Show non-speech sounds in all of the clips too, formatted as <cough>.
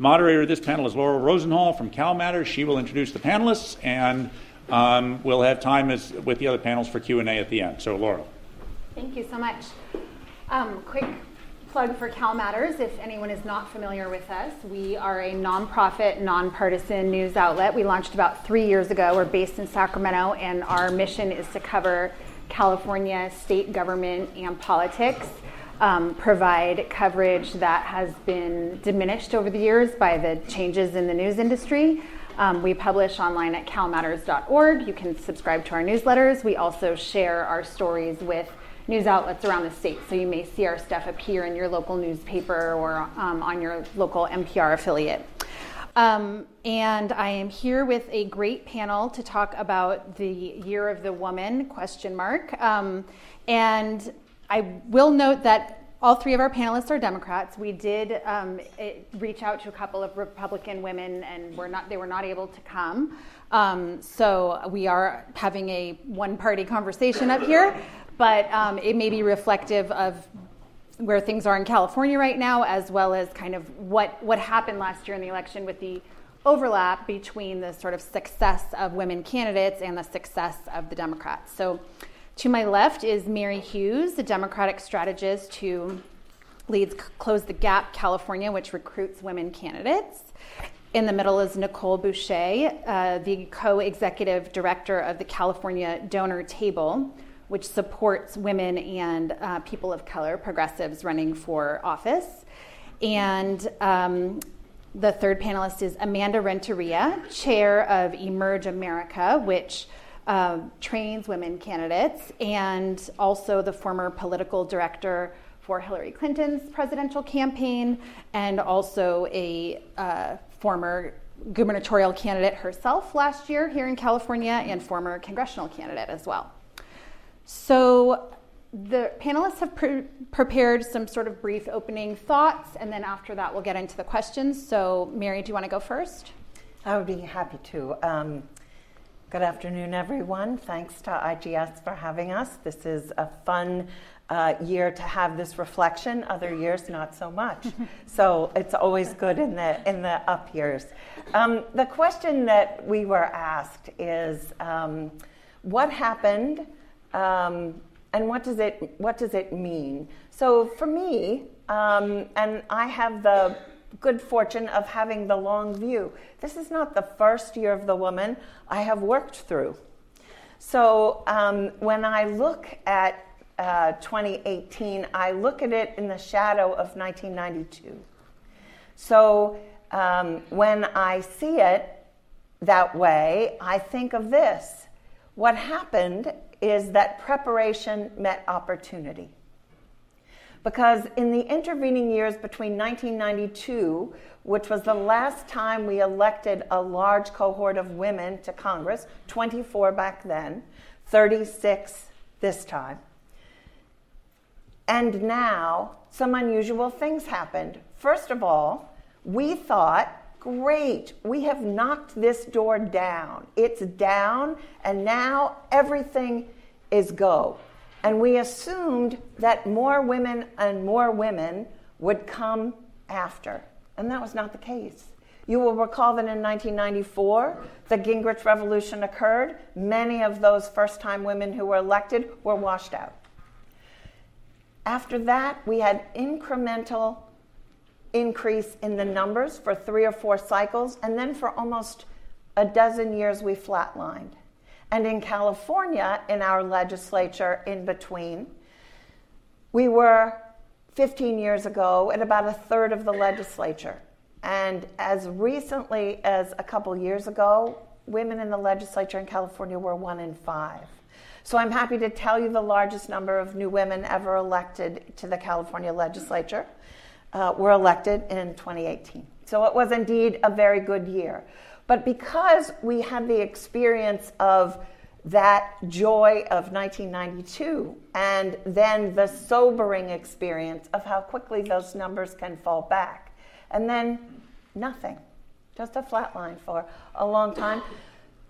Moderator of this panel is Laurel Rosenhall from Cal Matters. She will introduce the panelists, and um, we'll have time as, with the other panels for Q&A at the end. So, Laurel. Thank you so much. Um, quick plug for Cal Matters. If anyone is not familiar with us, we are a nonprofit, nonpartisan news outlet. We launched about three years ago. We're based in Sacramento, and our mission is to cover California state government and politics. Um, provide coverage that has been diminished over the years by the changes in the news industry. Um, we publish online at calmatters.org. You can subscribe to our newsletters. We also share our stories with news outlets around the state. So you may see our stuff appear in your local newspaper or um, on your local NPR affiliate. Um, and I am here with a great panel to talk about the Year of the Woman question mark. Um, and I will note that all three of our panelists are Democrats. We did um, it, reach out to a couple of Republican women, and we're not, they were not able to come. Um, so we are having a one-party conversation up here but um, it may be reflective of where things are in California right now, as well as kind of what, what happened last year in the election with the overlap between the sort of success of women candidates and the success of the Democrats. So, to my left is Mary Hughes, the Democratic strategist who leads Close the Gap California, which recruits women candidates. In the middle is Nicole Boucher, uh, the co executive director of the California Donor Table, which supports women and uh, people of color, progressives running for office. And um, the third panelist is Amanda Renteria, chair of Emerge America, which uh, trains women candidates, and also the former political director for Hillary Clinton's presidential campaign, and also a uh, former gubernatorial candidate herself last year here in California, and former congressional candidate as well. So the panelists have pre- prepared some sort of brief opening thoughts, and then after that, we'll get into the questions. So, Mary, do you want to go first? I would be happy to. Um, good afternoon, everyone. Thanks to IGS for having us. This is a fun uh, year to have this reflection. Other years, not so much. <laughs> so it's always good in the in the up years. Um, the question that we were asked is, um, what happened? Um, and what does it what does it mean? So for me, um, and I have the good fortune of having the long view. This is not the first year of the woman I have worked through. So um, when I look at uh, 2018, I look at it in the shadow of 1992. So um, when I see it that way, I think of this. What happened is that preparation met opportunity. Because in the intervening years between 1992, which was the last time we elected a large cohort of women to Congress, 24 back then, 36 this time, and now some unusual things happened. First of all, we thought Great, we have knocked this door down. It's down, and now everything is go. And we assumed that more women and more women would come after. And that was not the case. You will recall that in 1994, the Gingrich Revolution occurred. Many of those first time women who were elected were washed out. After that, we had incremental increase in the numbers for three or four cycles, and then for almost a dozen years we flatlined. And in California, in our legislature in between, we were 15 years ago at about a third of the legislature. And as recently as a couple years ago, women in the legislature in California were one in five. So I'm happy to tell you the largest number of new women ever elected to the California legislature uh, were elected in 2018. So it was indeed a very good year. But because we had the experience of that joy of 1992 and then the sobering experience of how quickly those numbers can fall back, and then nothing, just a flat line for a long time.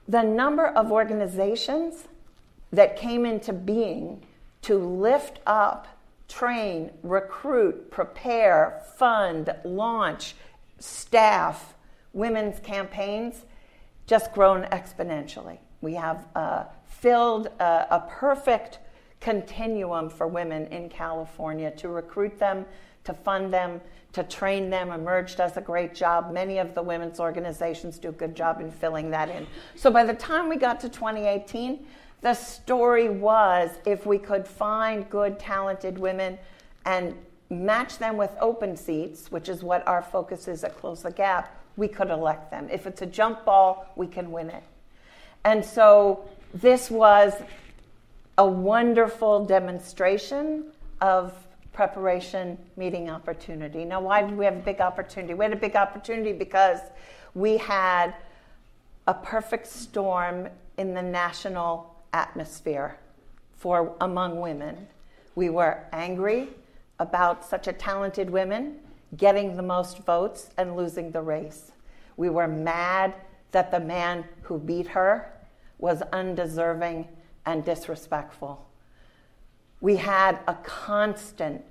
The number of organizations that came into being to lift up train, recruit, prepare, fund, launch, staff women's campaigns just grown exponentially. We have uh, filled a, a perfect continuum for women in California to recruit them, to fund them, to train them. Emerge does a great job. Many of the women's organizations do a good job in filling that in. So by the time we got to 2018, the story was if we could find good, talented women and match them with open seats, which is what our focus is at Close the Gap, we could elect them. If it's a jump ball, we can win it. And so this was a wonderful demonstration of preparation meeting opportunity. Now, why did we have a big opportunity? We had a big opportunity because we had a perfect storm in the national atmosphere for among women. We were angry about such a talented women getting the most votes and losing the race. We were mad that the man who beat her was undeserving and disrespectful. We had a constant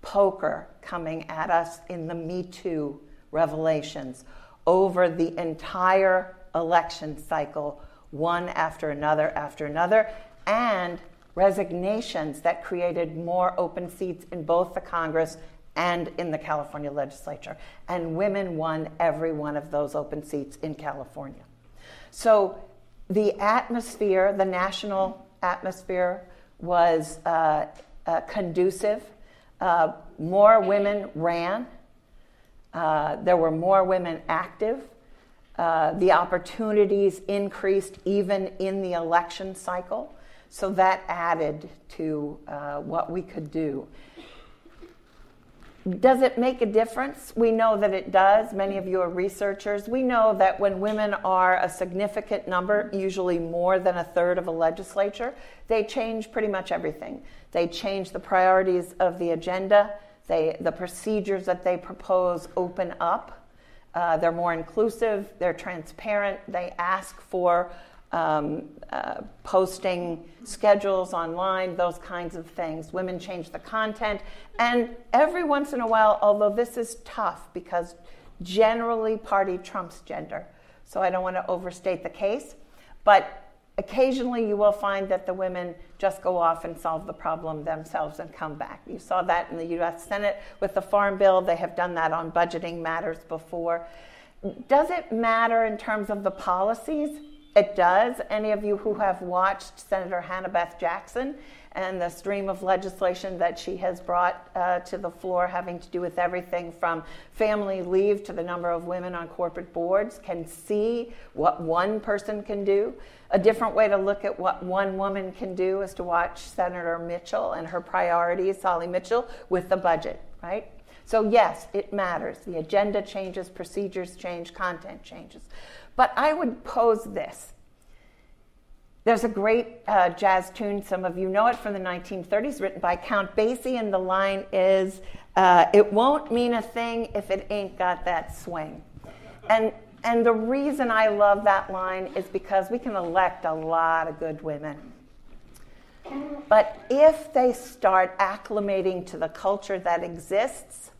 poker coming at us in the Me Too revelations over the entire election cycle, one after another after another, and resignations that created more open seats in both the Congress and in the California legislature. And women won every one of those open seats in California. So the atmosphere, the national atmosphere, was uh, uh, conducive. Uh, more women ran. Uh, there were more women active. Uh, the opportunities increased even in the election cycle. So that added to uh, what we could do. Does it make a difference? We know that it does. Many of you are researchers. We know that when women are a significant number, usually more than a third of a legislature, they change pretty much everything. They change the priorities of the agenda, they, the procedures that they propose open up. Uh, they're more inclusive, they're transparent, they ask for um, uh, posting schedules online, those kinds of things. Women change the content. And every once in a while, although this is tough because generally party trumps gender, so I don't want to overstate the case, but occasionally you will find that the women just go off and solve the problem themselves and come back. You saw that in the US Senate with the Farm Bill, they have done that on budgeting matters before. Does it matter in terms of the policies? It does. Any of you who have watched Senator Hannah Beth Jackson and the stream of legislation that she has brought uh, to the floor, having to do with everything from family leave to the number of women on corporate boards, can see what one person can do. A different way to look at what one woman can do is to watch Senator Mitchell and her priorities, Holly Mitchell, with the budget, right? So, yes, it matters. The agenda changes, procedures change, content changes. But I would pose this. There's a great uh, jazz tune, some of you know it from the 1930s, written by Count Basie, and the line is uh, It won't mean a thing if it ain't got that swing. And, and the reason I love that line is because we can elect a lot of good women. But if they start acclimating to the culture that exists,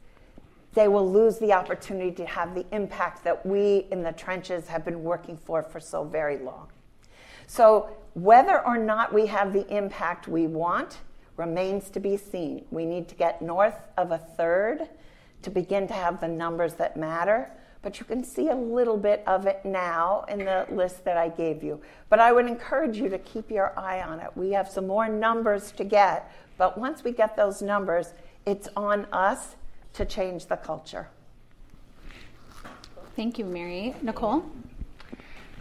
they will lose the opportunity to have the impact that we in the trenches have been working for for so very long. So, whether or not we have the impact we want remains to be seen. We need to get north of a third to begin to have the numbers that matter. But you can see a little bit of it now in the list that I gave you. But I would encourage you to keep your eye on it. We have some more numbers to get, but once we get those numbers, it's on us to change the culture. Thank you, Mary. Nicole?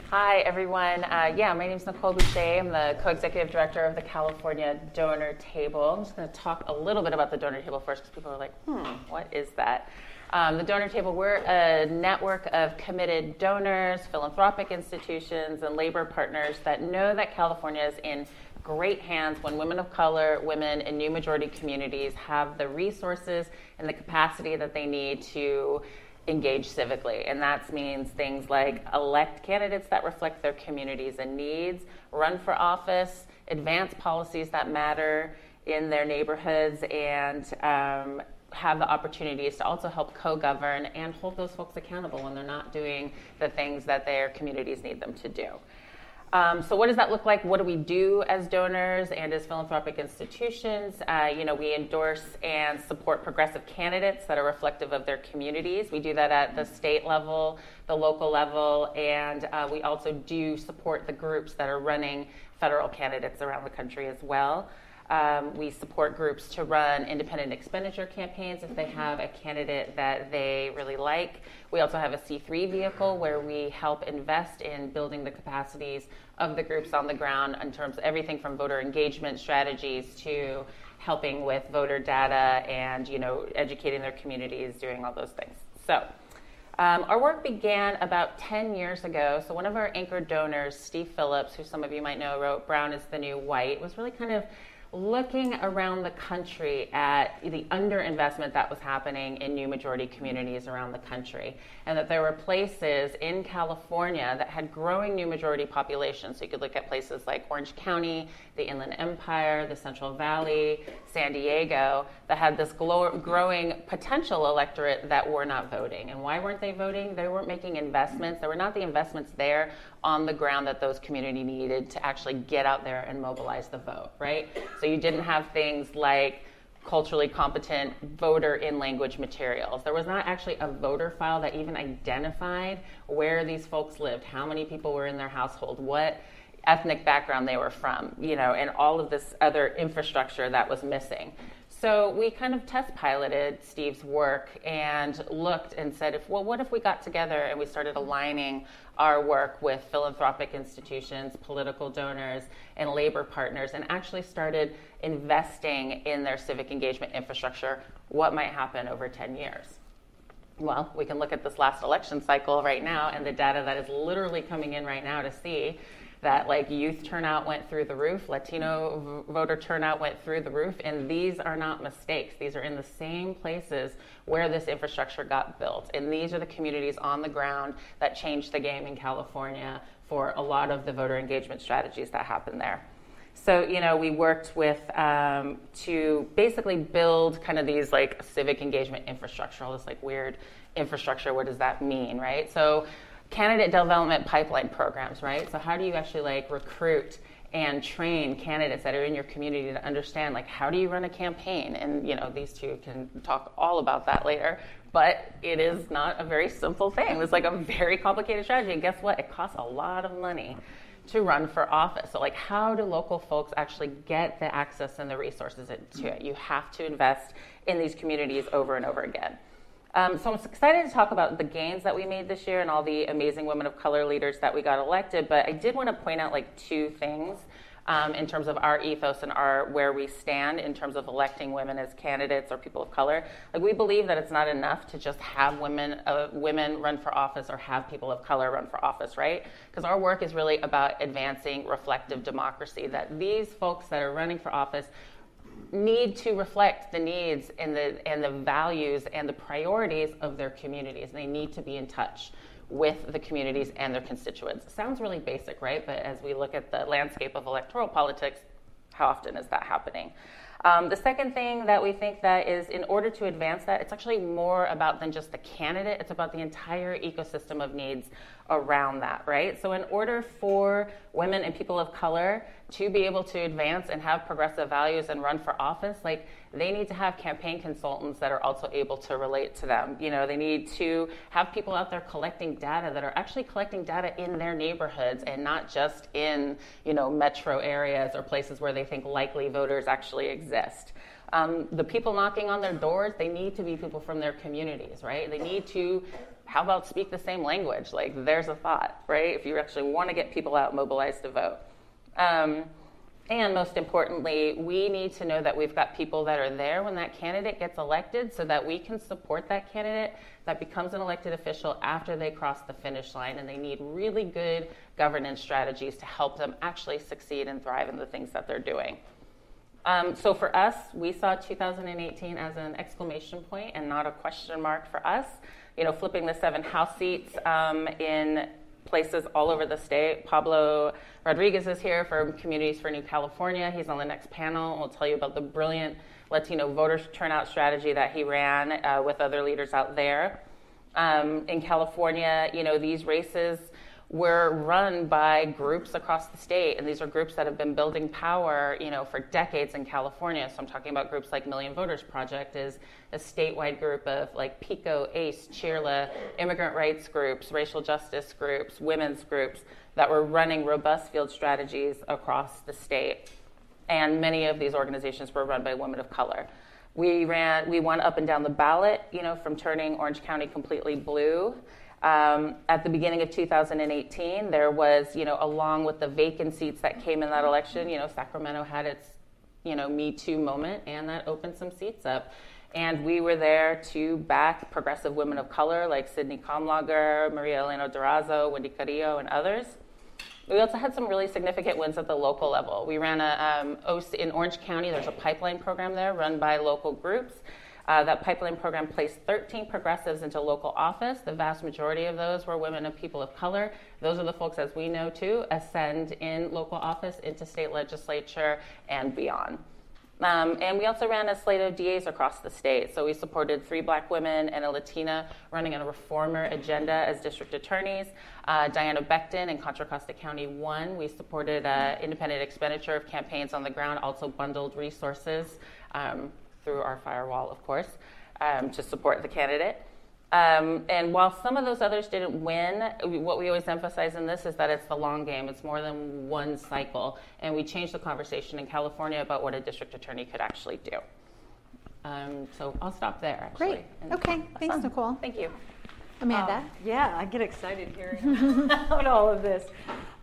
Hi, everyone. Uh, yeah, my name is Nicole Boucher. I'm the co executive director of the California Donor Table. I'm just going to talk a little bit about the donor table first because people are like, hmm, what is that? Um, the donor table, we're a network of committed donors, philanthropic institutions, and labor partners that know that California is in great hands when women of color, women in new majority communities have the resources and the capacity that they need to engage civically. And that means things like elect candidates that reflect their communities and needs, run for office, advance policies that matter in their neighborhoods, and um, have the opportunities to also help co-govern and hold those folks accountable when they're not doing the things that their communities need them to do. Um, so, what does that look like? What do we do as donors and as philanthropic institutions? Uh, you know, we endorse and support progressive candidates that are reflective of their communities. We do that at the state level, the local level, and uh, we also do support the groups that are running federal candidates around the country as well. Um, we support groups to run independent expenditure campaigns if they have a candidate that they really like. We also have a C3 vehicle where we help invest in building the capacities of the groups on the ground in terms of everything from voter engagement strategies to helping with voter data and you know educating their communities, doing all those things. So. Um, our work began about 10 years ago. So, one of our anchor donors, Steve Phillips, who some of you might know wrote Brown is the New White, was really kind of looking around the country at the underinvestment that was happening in new majority communities around the country, and that there were places in California that had growing new majority populations. So you could look at places like Orange County, the Inland Empire, the Central Valley, San Diego, that had this growing potential electorate that were not voting. And why weren't they voting? They weren't making investments. There were not the investments there on the ground that those community needed to actually get out there and mobilize the vote, right? So you didn't have things like culturally competent voter in language materials. There was not actually a voter file that even identified where these folks lived, how many people were in their household, what ethnic background they were from, you know, and all of this other infrastructure that was missing. So we kind of test piloted Steve's work and looked and said, if, well, what if we got together and we started aligning our work with philanthropic institutions, political donors, and labor partners, and actually started investing in their civic engagement infrastructure? What might happen over 10 years? Well, we can look at this last election cycle right now and the data that is literally coming in right now to see that like youth turnout went through the roof, Latino voter turnout went through the roof, and these are not mistakes. These are in the same places where this infrastructure got built, and these are the communities on the ground that changed the game in California for a lot of the voter engagement strategies that happen there. So, you know, we worked with um, to basically build kind of these like civic engagement infrastructure, all this like weird infrastructure. What does that mean, right? So, candidate development pipeline programs, right? So how do you actually like recruit and train candidates that are in your community to understand like how do you run a campaign? And you know, these two can talk all about that later. But it is not a very simple thing. It's like a very complicated strategy. And guess what? It costs a lot of money to run for office. So, like, how do local folks actually get the access and the resources to it? You have to invest in these communities over and over again. Um, so I'm excited to talk about the gains that we made this year and all the amazing women of color leaders that we got elected. But I did want to point out like two things um, in terms of our ethos and our where we stand in terms of electing women as candidates or people of color. Like we believe that it's not enough to just have women uh, women run for office or have people of color run for office, right? Because our work is really about advancing reflective democracy. That these folks that are running for office need to reflect the needs and the and the values and the priorities of their communities. They need to be in touch with the communities and their constituents. Sounds really basic, right? But as we look at the landscape of electoral politics, how often is that happening? Um, the second thing that we think that is in order to advance that, it's actually more about than just the candidate. It's about the entire ecosystem of needs around that, right? So in order for women and people of color to be able to advance and have progressive values and run for office, like they need to have campaign consultants that are also able to relate to them. You know, they need to have people out there collecting data that are actually collecting data in their neighborhoods and not just in, you know, metro areas or places where they think likely voters actually exist. Um, the people knocking on their doors, they need to be people from their communities, right? They need to, how about speak the same language? Like, there's a thought, right? If you actually want to get people out mobilized to vote. Um, and most importantly, we need to know that we've got people that are there when that candidate gets elected so that we can support that candidate that becomes an elected official after they cross the finish line. And they need really good governance strategies to help them actually succeed and thrive in the things that they're doing. Um, so for us, we saw 2018 as an exclamation point and not a question mark for us. You know, flipping the seven House seats um, in places all over the state. Pablo Rodriguez is here from Communities for New California. He's on the next panel. We'll tell you about the brilliant Latino voter turnout strategy that he ran uh, with other leaders out there. Um, in California, you know, these races were run by groups across the state, and these are groups that have been building power, you know, for decades in California. So I'm talking about groups like Million Voters Project is a statewide group of like PICO, ACE, CHIRLA, immigrant rights groups, racial justice groups, women's groups that were running robust field strategies across the state. And many of these organizations were run by women of color. We ran, we went up and down the ballot, you know, from turning Orange County completely blue um, at the beginning of 2018, there was, you know, along with the vacant seats that came in that election, you know, Sacramento had its, you know, Me Too moment, and that opened some seats up. And we were there to back progressive women of color like Sydney Kamlager, Maria Elena Durazo, Wendy Carrillo, and others. We also had some really significant wins at the local level. We ran a um, in Orange County. There's a pipeline program there run by local groups uh, that pipeline program placed 13 progressives into local office. The vast majority of those were women and people of color. Those are the folks, as we know too, ascend in local office into state legislature and beyond. Um, and we also ran a slate of DAs across the state. So we supported three black women and a Latina running a reformer agenda as district attorneys. Uh, Diana Becton in Contra Costa County won. We supported uh, independent expenditure of campaigns on the ground, also bundled resources um, through our firewall, of course, um, to support the candidate. Um, and while some of those others didn't win, what we always emphasize in this is that it's the long game. It's more than one cycle. And we changed the conversation in California about what a district attorney could actually do. Um, so I'll stop there. Actually. Great. And okay. Thanks, fun. Nicole. Thank you. Amanda? Um, yeah, I get excited hearing <laughs> about all of this.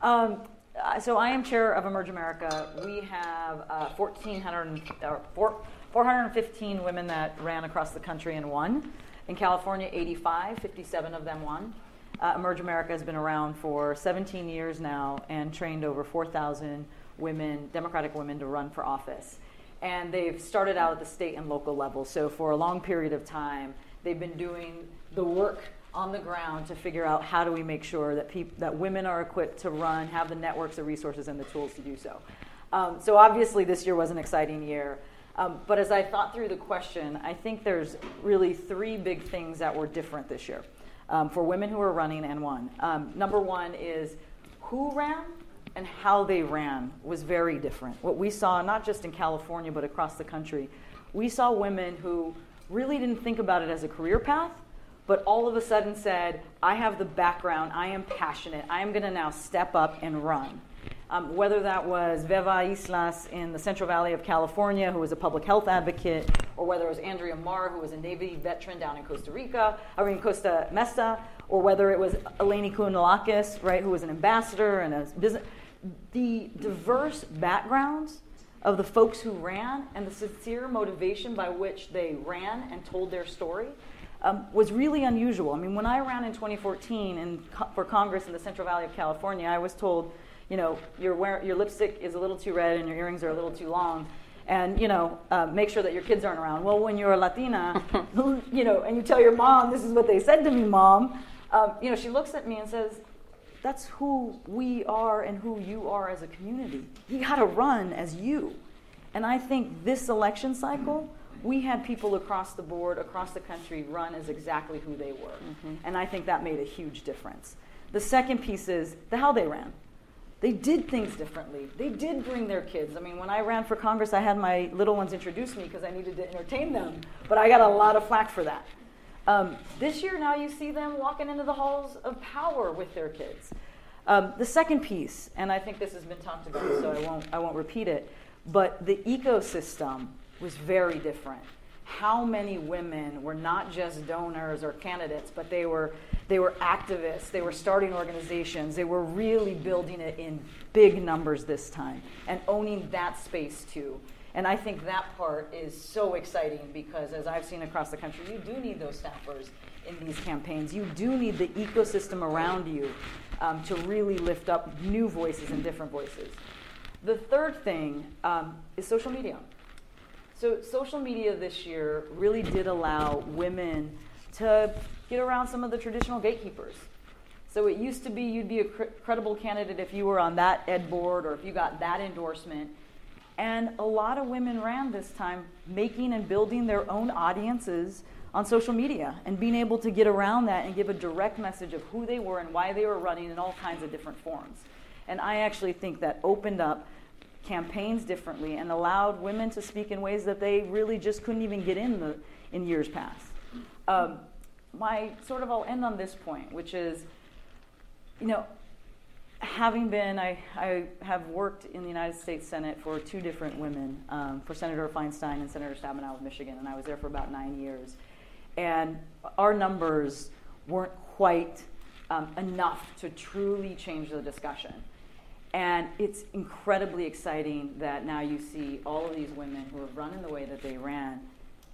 Um, uh, so I am chair of Emerge America. We have uh, 1,400, or 4, 415 women that ran across the country and won. In California, 85, 57 of them won. Uh, Emerge America has been around for 17 years now and trained over 4,000 women, Democratic women, to run for office. And they've started out at the state and local level. So for a long period of time, they've been doing the work on the ground to figure out how do we make sure that peop- that women are equipped to run, have the networks, the resources, and the tools to do so. Um, so obviously, this year was an exciting year. Um, but as I thought through the question, I think there's really three big things that were different this year um, for women who are running and won. Um, number one is who ran and how they ran was very different. What we saw, not just in California, but across the country, we saw women who really didn't think about it as a career path, but all of a sudden said, I have the background, I am passionate, I am going to now step up and run. Um, whether that was Veva Islas in the Central Valley of California, who was a public health advocate, or whether it was Andrea Marr, who was a Navy veteran down in Costa Rica, I mean Costa Mesa, or whether it was Eleni Kounalakis, right, who was an ambassador and a business. The diverse backgrounds of the folks who ran and the sincere motivation by which they ran and told their story um, was really unusual. I mean, when I ran in 2014 in, for Congress in the Central Valley of California, I was told you know, your, wear, your lipstick is a little too red and your earrings are a little too long. And, you know, uh, make sure that your kids aren't around. Well, when you're a Latina, <laughs> you know, and you tell your mom, this is what they said to me, mom, um, you know, she looks at me and says, that's who we are and who you are as a community. You got to run as you. And I think this election cycle, we had people across the board, across the country, run as exactly who they were. Mm-hmm. And I think that made a huge difference. The second piece is the how they ran. They did things differently. They did bring their kids. I mean, when I ran for Congress, I had my little ones introduce me because I needed to entertain them, but I got a lot of flack for that. Um, this year, now you see them walking into the halls of power with their kids. Um, the second piece, and I think this has been talked about, so I won't, I won't repeat it, but the ecosystem was very different. How many women were not just donors or candidates, but they were they were activists, they were starting organizations, they were really building it in big numbers this time and owning that space too. And I think that part is so exciting because, as I've seen across the country, you do need those staffers in these campaigns. You do need the ecosystem around you um, to really lift up new voices and different voices. The third thing um, is social media. So, social media this year really did allow women to get around some of the traditional gatekeepers. So it used to be you'd be a cr- credible candidate if you were on that ed board or if you got that endorsement. And a lot of women ran this time making and building their own audiences on social media and being able to get around that and give a direct message of who they were and why they were running in all kinds of different forms. And I actually think that opened up campaigns differently and allowed women to speak in ways that they really just couldn't even get in the, in years past. Um, my sort of I'll end on this point, which is, you know, having been, I, I have worked in the United States Senate for two different women, um, for Senator Feinstein and Senator Stabenow of Michigan, and I was there for about nine years. And our numbers weren't quite um, enough to truly change the discussion. And it's incredibly exciting that now you see all of these women who have run in the way that they ran.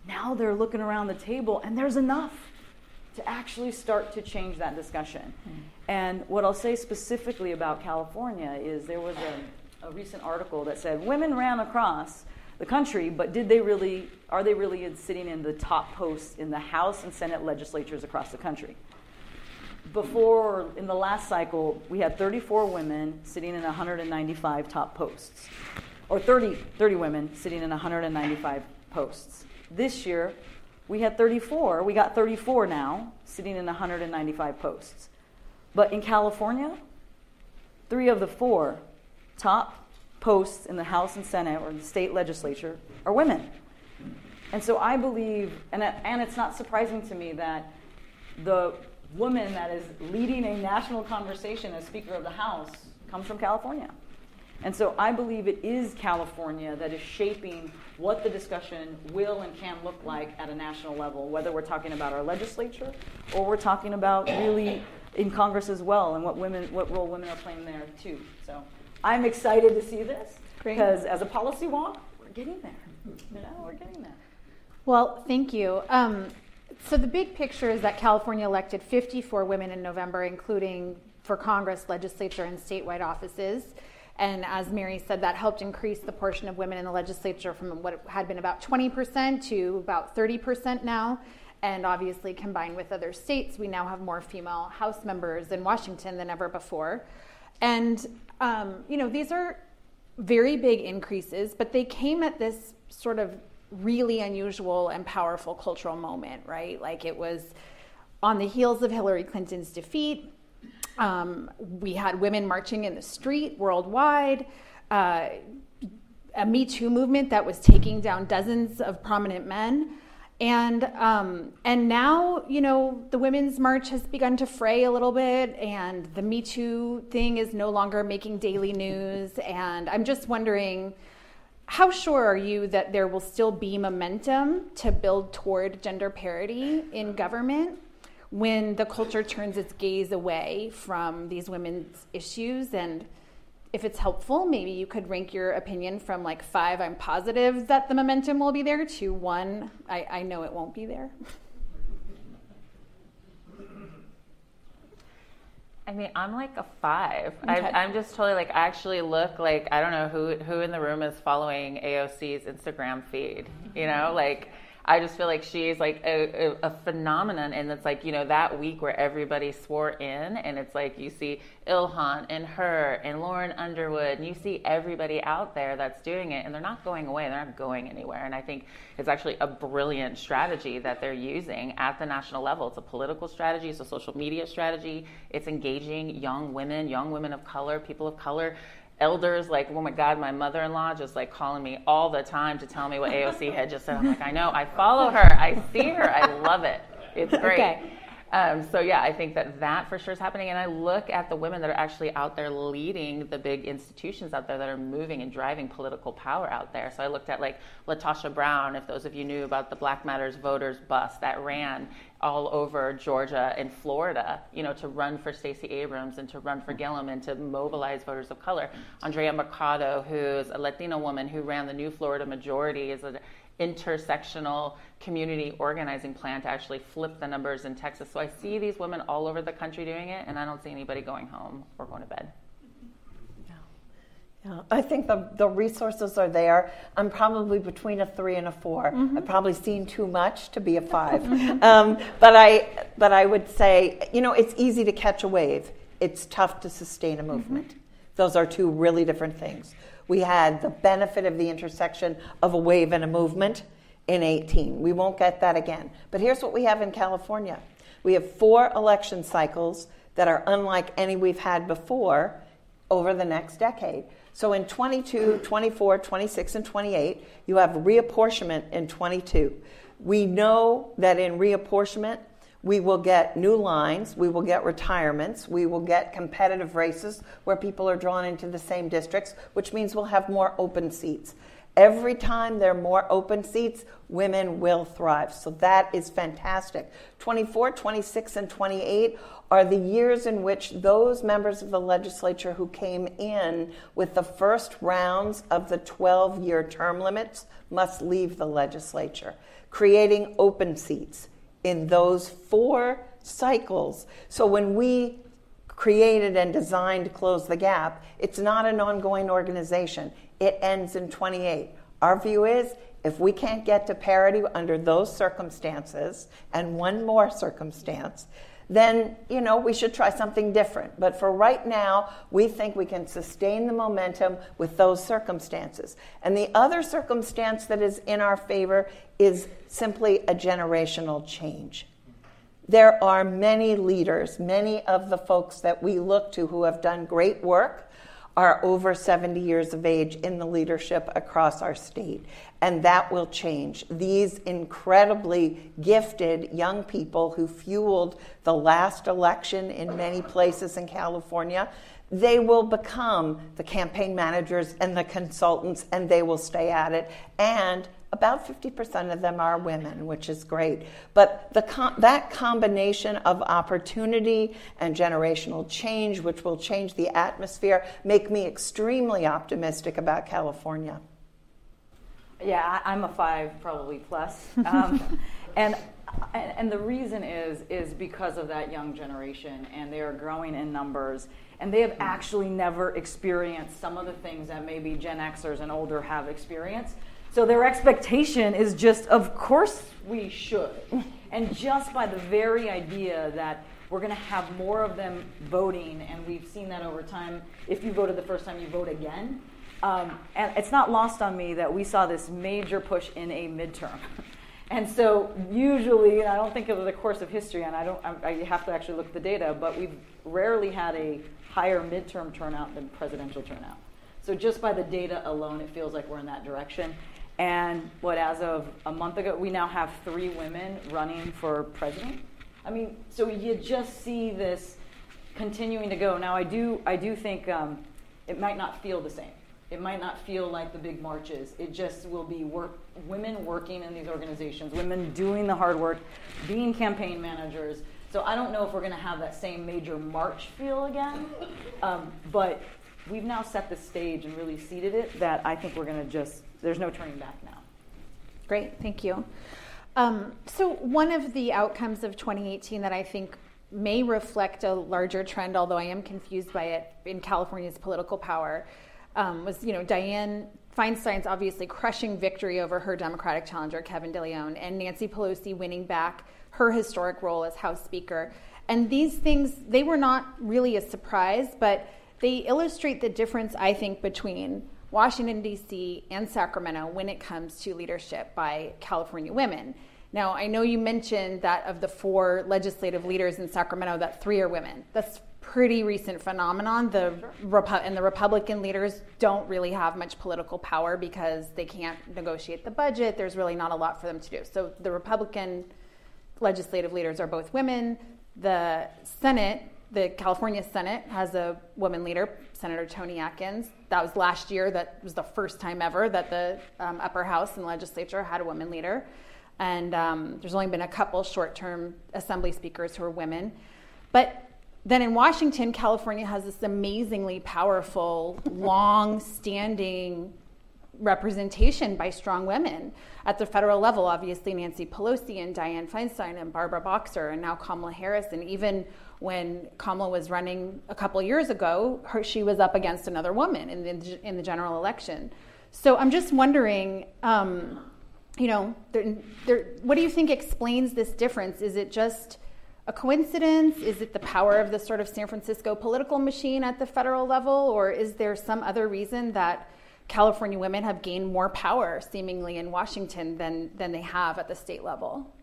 Now they're looking around the table, and there's enough to actually start to change that discussion. Mm. And what I'll say specifically about California is there was a, a, recent article that said women ran across the country, but did they really, are they really sitting in the top posts in the House and Senate legislatures across the country? Before, in the last cycle, we had 34 women sitting in 195 top posts, or 30, 30 women sitting in 195 posts. This year, we had 34. We got 34 now, sitting in 195 posts. But in California, three of the four top posts in the House and Senate or the state legislature are women. And so I believe, and, and it's not surprising to me that the woman that is leading a national conversation as Speaker of the House comes from California. And so I believe it is California that is shaping what the discussion will and can look like at a national level, whether we're talking about our legislature or we're talking about really in Congress as well and what women, what role women are playing there too. So I'm excited to see this because as a policy wonk, we're getting there. You know, we're getting there. Well, thank you. Um, so the big picture is that California elected 54 women in November, including for Congress, legislature, and statewide offices. And as Mary said, that helped increase the portion of women in the legislature from what had been about 20% to about 30% now. And obviously, combined with other states, we now have more female House members in Washington than ever before. And, um, you know, these are very big increases, but they came at this sort of really unusual and powerful cultural moment, right? Like it was on the heels of Hillary Clinton's defeat um, we had women marching in the street worldwide. Uh, a Me Too movement that was taking down dozens of prominent men. And um, and now you know the women's march has begun to fray a little bit, and the Me Too thing is no longer making daily news. And I'm just wondering, how sure are you that there will still be momentum to build toward gender parity in government? When the culture turns its gaze away from these women's issues and if it's helpful maybe you could rank your opinion from like five i'm positive that the momentum will be there to one i, I know it won't be there I mean, I'm like a five. Okay. I, am just totally like. I actually look like I don't know who who in the room is following AOC's Instagram feed. You know, mm-hmm. like I just feel like she's like a, a, a, phenomenon, and it's like you know that week where everybody swore in, and it's like you see Ilhan and her and Lauren Underwood, and you see everybody out there that's doing it, and they're not going away, they're not going anywhere, and I think it's actually a brilliant strategy that they're using at the national level. It's a political strategy, it's a social media strategy, it's engaging young women, young women of color, people of color elders like oh my god my mother-in-law just like calling me all the time to tell me what aoc had just said. I'm like i know. I follow her. I see her. I love it. It's great. Okay. Um, so yeah, I think that that for sure is happening. And I look at the women that are actually out there leading the big institutions out there that are moving and driving political power out there. So I looked at like LaTosha Brown, if those of you knew about the Black Matters voters bus that ran all over Georgia and Florida, you know, to run for Stacey Abrams and to run for Gillum and to mobilize voters of color. Andrea Mercado, who's a Latina woman who ran the New Florida Majority, is a intersectional community organizing plan to actually flip the numbers in Texas. So I see these women all over the country doing it, and I don't see anybody going home or going to bed. Yeah, I think the, the resources are there. I'm probably between a three and a 4 i I've probably seen too much to be a 5 <laughs> um, but I but I would say you know it's easy to catch a wave. It's tough to sustain a movement. Mm-hmm. Those are two really different things. We had the benefit of the intersection of a wave and a movement in 18. We won't get that again. But here's what we have in California. We have four election cycles that are unlike any we've had before over the next decade. So in 22, 24, 26, and 28, you have reapportionment in 22. We know that in reapportionment, we will get new lines, we will get retirements, we will get competitive races where people are drawn into the same districts, which means we'll have more open seats. Every time there are more open seats, women will thrive. So that is fantastic. 24, 26, and 28 are the years in which those members of the legislature who came in with the first rounds of the 12 year term limits must leave the legislature, creating open seats in those four cycles. So when we created and designed Close the Gap, it's not an ongoing organization. It ends in 28. Our view is if we can't get to parity under those circumstances and one more circumstance, then you know we should try something different. But for right now, we think we can sustain the momentum with those circumstances. And the other circumstance that is in our favor is simply a generational change. There are many leaders, many of the folks that we look to who have done great work are over 70 years of age in the leadership across our state. And that will change. These incredibly gifted young people who fueled the last election in many places in California, they will become the campaign managers and the consultants, and they will stay at it. And about 50% of them are women, which is great. But the com- that combination of opportunity and generational change, which will change the atmosphere, make me extremely optimistic about California. Yeah, I'm a five, probably plus. Um, <laughs> and and the reason is is because of that young generation and they are growing in numbers and they have actually never experienced some of the things that maybe gen xers and older have experienced so their expectation is just, of course we should. And just by the very idea that we're going to have more of them voting, and we've seen that over time. If you voted the first time, you vote again. Um, and it's not lost on me that we saw this major push in a midterm. <laughs> And so, usually, and I don't think of the course of history, and I don't, I have to actually look at the data, but we've rarely had a higher midterm turnout than presidential turnout. So, just by the data alone, it feels like we're in that direction. And what, as of a month ago, we now have three women running for president. I mean, so you just see this continuing to go. Now, I do, I do think um, it might not feel the same. It might not feel like the big marches. It just will be work, women working in these organizations, women doing the hard work, being campaign managers. So I don't know if we're going to have that same major march feel again, um, but we've now set the stage and really seeded it that I think we're going to just there's no turning back now. Great, thank you. Um, so, one of the outcomes of 2018 that I think may reflect a larger trend, although I am confused by it in California's political power, um, was you know Dianne Feinstein's obviously crushing victory over her Democratic challenger Kevin DeLeon, and Nancy Pelosi winning back her historic role as House Speaker. And these things they were not really a surprise, but they illustrate the difference I think between Washington, D.C., and Sacramento when it comes to leadership by California women. Now, I know you mentioned that of the four legislative leaders in Sacramento, that three are women. That's pretty recent phenomenon. The Repu- and the Republican leaders don't really have much political power because they can't negotiate the budget. There's really not a lot for them to do. So the Republican legislative leaders are both women. The Senate, the California Senate, has a woman leader, Senator Toni Atkins. That was last year. That was the first time ever that the um, upper house and legislature had a woman leader. And um, there's only been a couple short term assembly speakers who are women. But then in Washington, California has this amazingly powerful, long standing representation by strong women. At the federal level, obviously, Nancy Pelosi and Dianne Feinstein and Barbara Boxer, and now Kamala Harris, and even when Kamala was running a couple years ago, her, she was up against another woman in the, in the general election. So I'm just wondering, um, you know, there, there, what do you think explains this difference? Is it just a coincidence? Is it the power of the sort of San Francisco political machine at the federal level? Or is there some other reason that California women have gained more power seemingly in Washington than, than they have at the state level?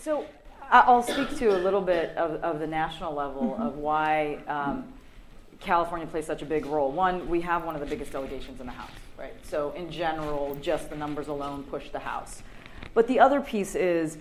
So I'll speak to a little bit of, of the national level mm-hmm. of why um, California plays such a big role. One, we have one of the biggest delegations in the House, right? So in general, just the numbers alone push the House. But the other piece is,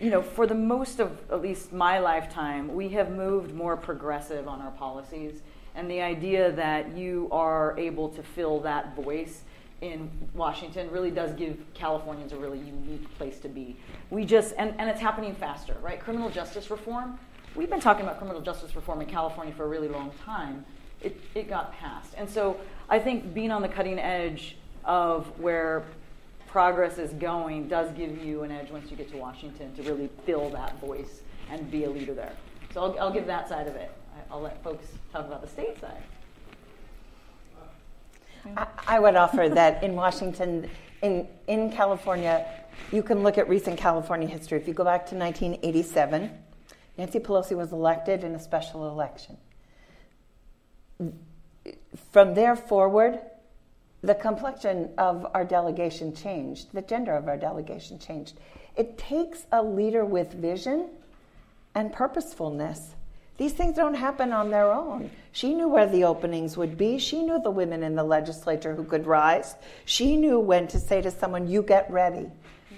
you know, for the most of at least my lifetime, we have moved more progressive on our policies. And the idea that you are able to fill that voice in Washington really does give Californians a really unique place to be. We just, and, and it's happening faster, right? Criminal justice reform, we've been talking about criminal justice reform in California for a really long time. It, it got passed. And so I think being on the cutting edge of where progress is going does give you an edge once you get to Washington to really fill that voice and be a leader there. So I'll, I'll give that side of it. I'll let folks talk about the state side. I, would offer that in Washington, in, in California, you can look at recent California history. If you go back to 1987, Nancy Pelosi was elected in a special election. From there forward, the complexion of our delegation changed, the gender of our delegation changed. It takes a leader with vision and purposefulness these things don't happen on their own. She knew where the openings would be. She knew the women in the legislature who could rise. She knew when to say to someone, You get ready.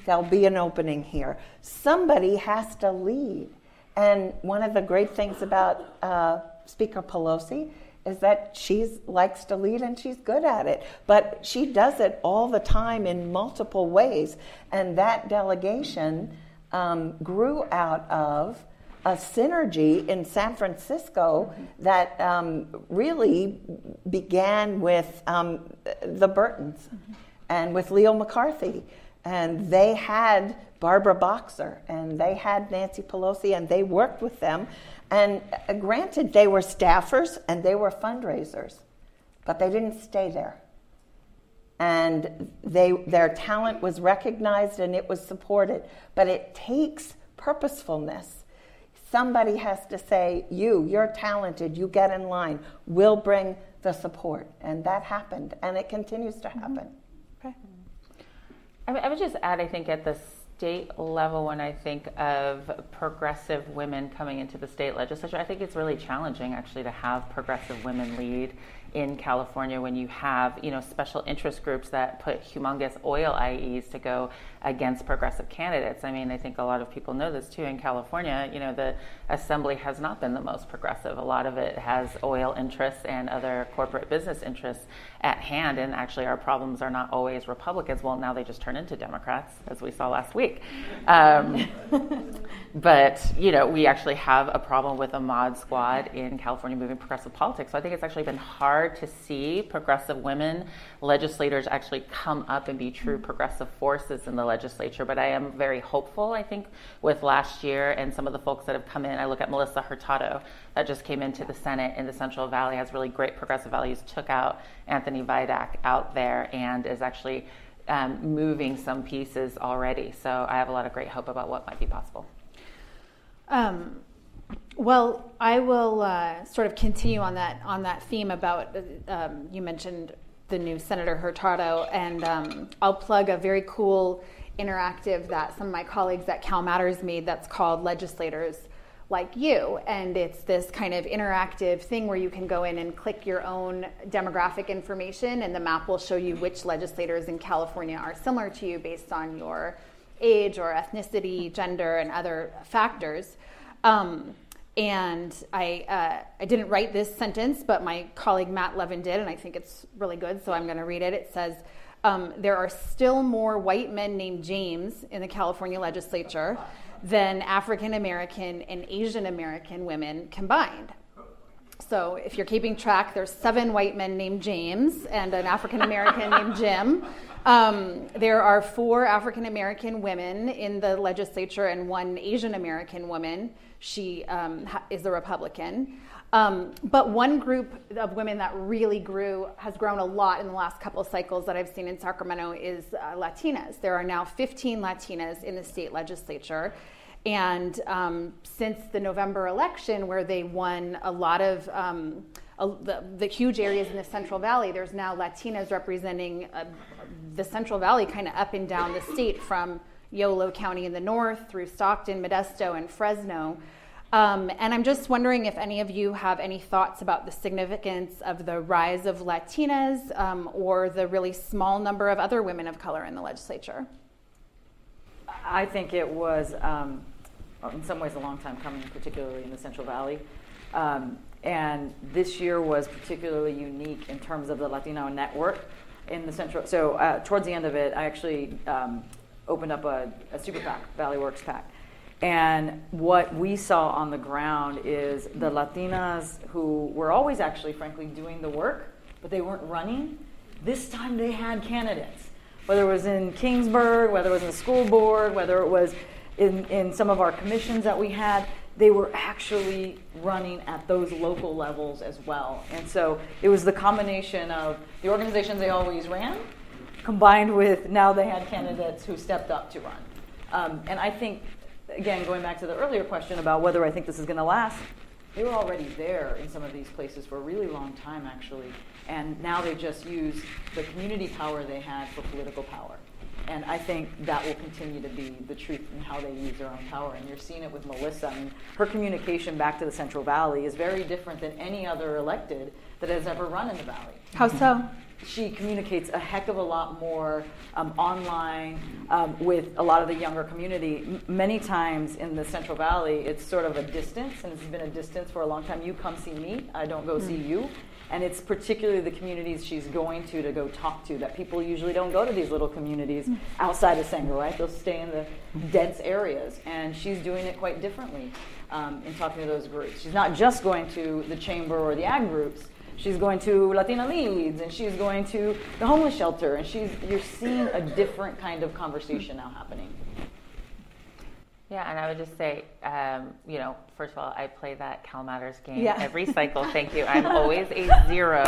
There'll be an opening here. Somebody has to lead. And one of the great things about uh, Speaker Pelosi is that she likes to lead and she's good at it. But she does it all the time in multiple ways. And that delegation um, grew out of a synergy in San Francisco that um, really began with um, the Burtons and with Leo McCarthy. And they had Barbara Boxer and they had Nancy Pelosi and they worked with them. And uh, granted, they were staffers and they were fundraisers, but they didn't stay there. And they, their talent was recognized and it was supported. But it takes purposefulness Somebody has to say, You, you're talented, you get in line, we'll bring the support. And that happened, and it continues to mm-hmm. happen. Okay. I would just add, I think, at the state level, when I think of progressive women coming into the state legislature, I think it's really challenging actually to have progressive women lead in California when you have you know special interest groups that put humongous oil IEs to go against progressive candidates. I mean, I think a lot of people know this too. In California, you know, the assembly has not been the most progressive. A lot of it has oil interests and other corporate business interests at hand, and actually, our problems are not always Republicans. Well, now they just turn into Democrats, as we saw last week. Um, <laughs> but you know, we actually have a problem with a mod squad in California moving progressive politics. So I think it's actually been hard hard to see progressive women legislators actually come up and be true progressive forces in the legislature. But I am very hopeful, I think, with last year and some of the folks that have come in. I look at Melissa Hurtado that just came into the Senate in the Central Valley, has really great progressive values, took out Anthony Vidak out there and is actually um, moving some pieces already. So I have a lot of great hope about what might be possible. Um, well, I will uh, sort of continue on that on that theme about um, you mentioned the new Senator Hurtado, and um, I'll plug a very cool interactive that some of my colleagues at Cal Matters made. That's called Legislators Like You, and it's this kind of interactive thing where you can go in and click your own demographic information, and the map will show you which legislators in California are similar to you based on your age or ethnicity, gender, and other factors. Um, and I, uh, I didn't write this sentence, but my colleague Matt Levin did, and I think it's really good, so I'm going to read it. It says, um, There are still more white men named James in the California legislature than African American and Asian American women combined. So if you're keeping track, there's seven white men named James and an African American <laughs> named Jim. Um, there are four African American women in the legislature and one Asian American woman. She um, ha- is a Republican. Um, but one group of women that really grew, has grown a lot in the last couple cycles that I've seen in Sacramento is uh, Latinas. There are now 15 Latinas in the state legislature. And um, since the November election, where they won a lot of um, a, the, the, huge areas in the Central Valley, there's now Latinas representing uh, the Central Valley kind of up and down the state from Yolo County in the north through Stockton, Modesto, and Fresno. Um, and I'm just wondering if any of you have any thoughts about the significance of the rise of Latinas um, or the really small number of other women of color in the legislature. I think it was, um, in some ways, a long time coming, particularly in the Central Valley. Um, and this year was particularly unique in terms of the Latino network in the Central. So, uh, towards the end of it, I actually um, opened up a, a super PAC, Valley Works PAC and what we saw on the ground is the Latinas who were always actually, frankly, doing the work, but they weren't running. This time they had candidates, whether it was in Kingsburg, whether it was in the school board, whether it was in, in some of our commissions that we had, they were actually running at those local levels as well. And so it was the combination of the organizations they always ran, combined with now they had candidates who stepped up to run. Um, and I think again, going back to the earlier question about whether I think this is going to last, they were already there in some of these places for a really long time, actually. And now they just use the community power they had for political power. And I think that will continue to be the truth in how they use their own power. And you're seeing it with Melissa. I mean, her communication back to the Central Valley is very different than any other elected that has ever run in the Valley. How so? She communicates a heck of a lot more um, online um, with a lot of the younger community. M- many times in the Central Valley, it's sort of a distance, and it's been a distance for a long time. You come see me, I don't go mm-hmm. see you. And it's particularly the communities she's going to to go talk to that people usually don't go to these little communities mm. outside of Sanger, right? They'll stay in the dense areas. And she's doing it quite differently um, in talking to those groups. She's not just going to the chamber or the ag groups she's going to Latina Leads and she's going to the homeless shelter and she's you're seeing a different kind of conversation now happening. Yeah, and I would just say, um, you know, first of all, I play that Cal Matters game yeah. every cycle. Thank you. <laughs> I'm always a zero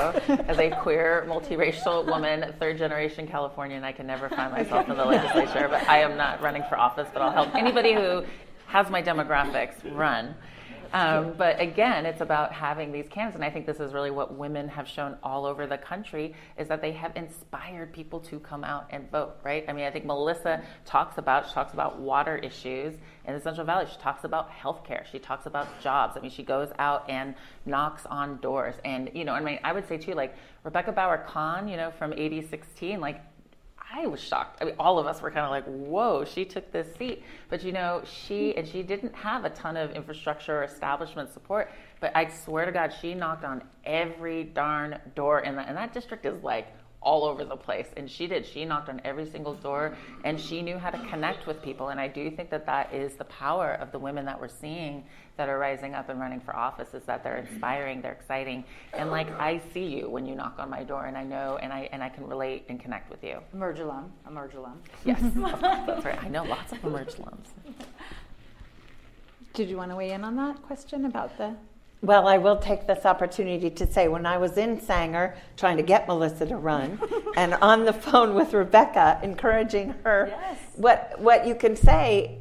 as a queer, multiracial woman, third generation Californian. I can never find myself in the legislature, but I am not running for office. But I'll help anybody who has my demographics run. Um, but again, it's about having these candidates, and I think this is really what women have shown all over the country is that they have inspired people to come out and vote. Right? I mean, I think Melissa talks about she talks about water issues in the Central Valley. She talks about healthcare. She talks about jobs. I mean, she goes out and knocks on doors, and you know, I mean, I would say too, like Rebecca Bauer-Kahan, you know, from AD 16, like I was shocked. I mean, all of us were kind of like, whoa, she took this seat. But you know, she and she didn't have a ton of infrastructure or establishment support. But I swear to God, she knocked on every darn door in that. And that district is like all over the place. And she did. She knocked on every single door and she knew how to connect with people. And I do think that that is the power of the women that we're seeing that are rising up and running for office is that they're inspiring, they're exciting. And like I see you when you knock on my door and I know and I and I can relate and connect with you. Emerge alum. Emerge alum. Yes. <laughs> that's right. I know lots of emerge alums. Did you want to weigh in on that question about the well, I will take this opportunity to say when I was in Sanger trying to get Melissa to run <laughs> and on the phone with Rebecca encouraging her, yes. what, what you can say,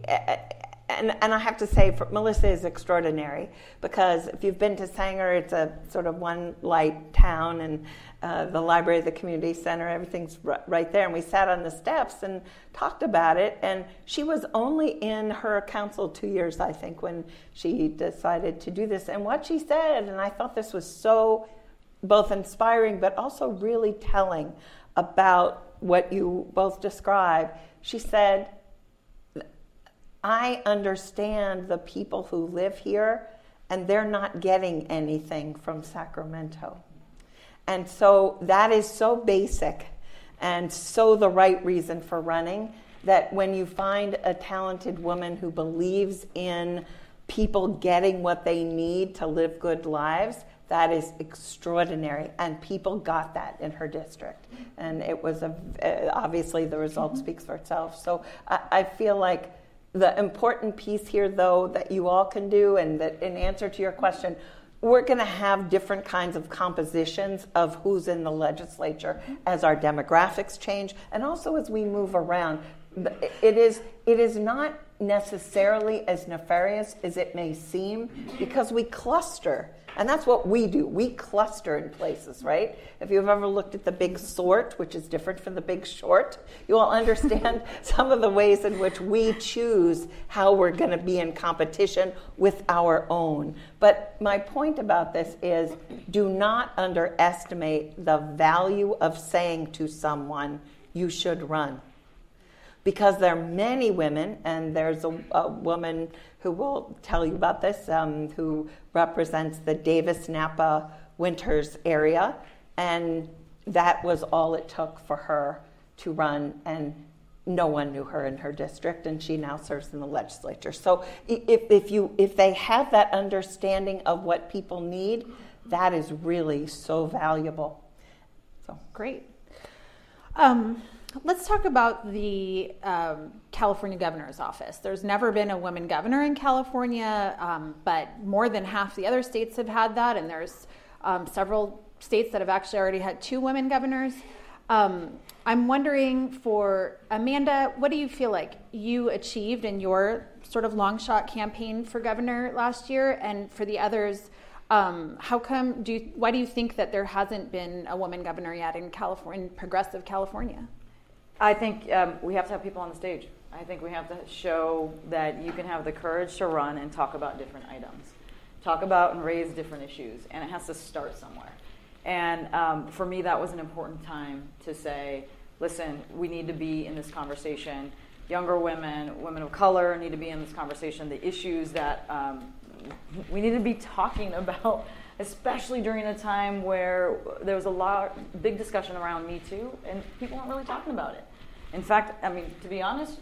and, and I have to say, for, Melissa is extraordinary because if you've been to Sanger, it's a sort of one light town, and uh, the library, the community center, everything's r- right there. And we sat on the steps and talked about it. And she was only in her council two years, I think, when she decided to do this. And what she said, and I thought this was so both inspiring but also really telling about what you both described. She said, I understand the people who live here, and they're not getting anything from Sacramento. And so that is so basic and so the right reason for running that when you find a talented woman who believes in people getting what they need to live good lives, That is extraordinary, and people got that in her district. And it was a uh, obviously the result mm-hmm. speaks for itself. So I, I feel like the important piece here, though, that you all can do, and that in answer to your question, we're going to have different kinds of compositions of who's in the legislature as our demographics change and also as we move around. It is, it is not necessarily as nefarious as it may seem because we cluster. And that's what we do. We cluster in places, right? If you've ever looked at the big sort, which is different from the big short, you will understand <laughs> some of the ways in which we choose how we're going to be in competition with our own. But my point about this is do not underestimate the value of saying to someone, you should run because there are many women, and there's a, a woman who will tell you about this, um, who represents the Davis Napa Winters area, and that was all it took for her to run, and no one knew her in her district, and she now serves in the legislature. So if, if you if they have that understanding of what people need, that is really so valuable. So great. Um, Let's talk about the um, California governor's office. There's never been a woman governor in California, um, but more than half the other states have had that, and there's um, several states that have actually already had two women governors. Um, I'm wondering for Amanda, what do you feel like you achieved in your sort of long shot campaign for governor last year, and for the others? Um, how come do you, why do you think that there hasn't been a woman governor yet in California, in progressive California? I think um, we have to have people on the stage. I think we have to show that you can have the courage to run and talk about different items, talk about and raise different issues, and it has to start somewhere. And um, for me, that was an important time to say, listen, we need to be in this conversation. Younger women, women of color need to be in this conversation. The issues that um, we need to be talking <laughs> about especially during a time where there was a lot, big discussion around Me Too, and people weren't really talking about it. In fact, I mean, to be honest,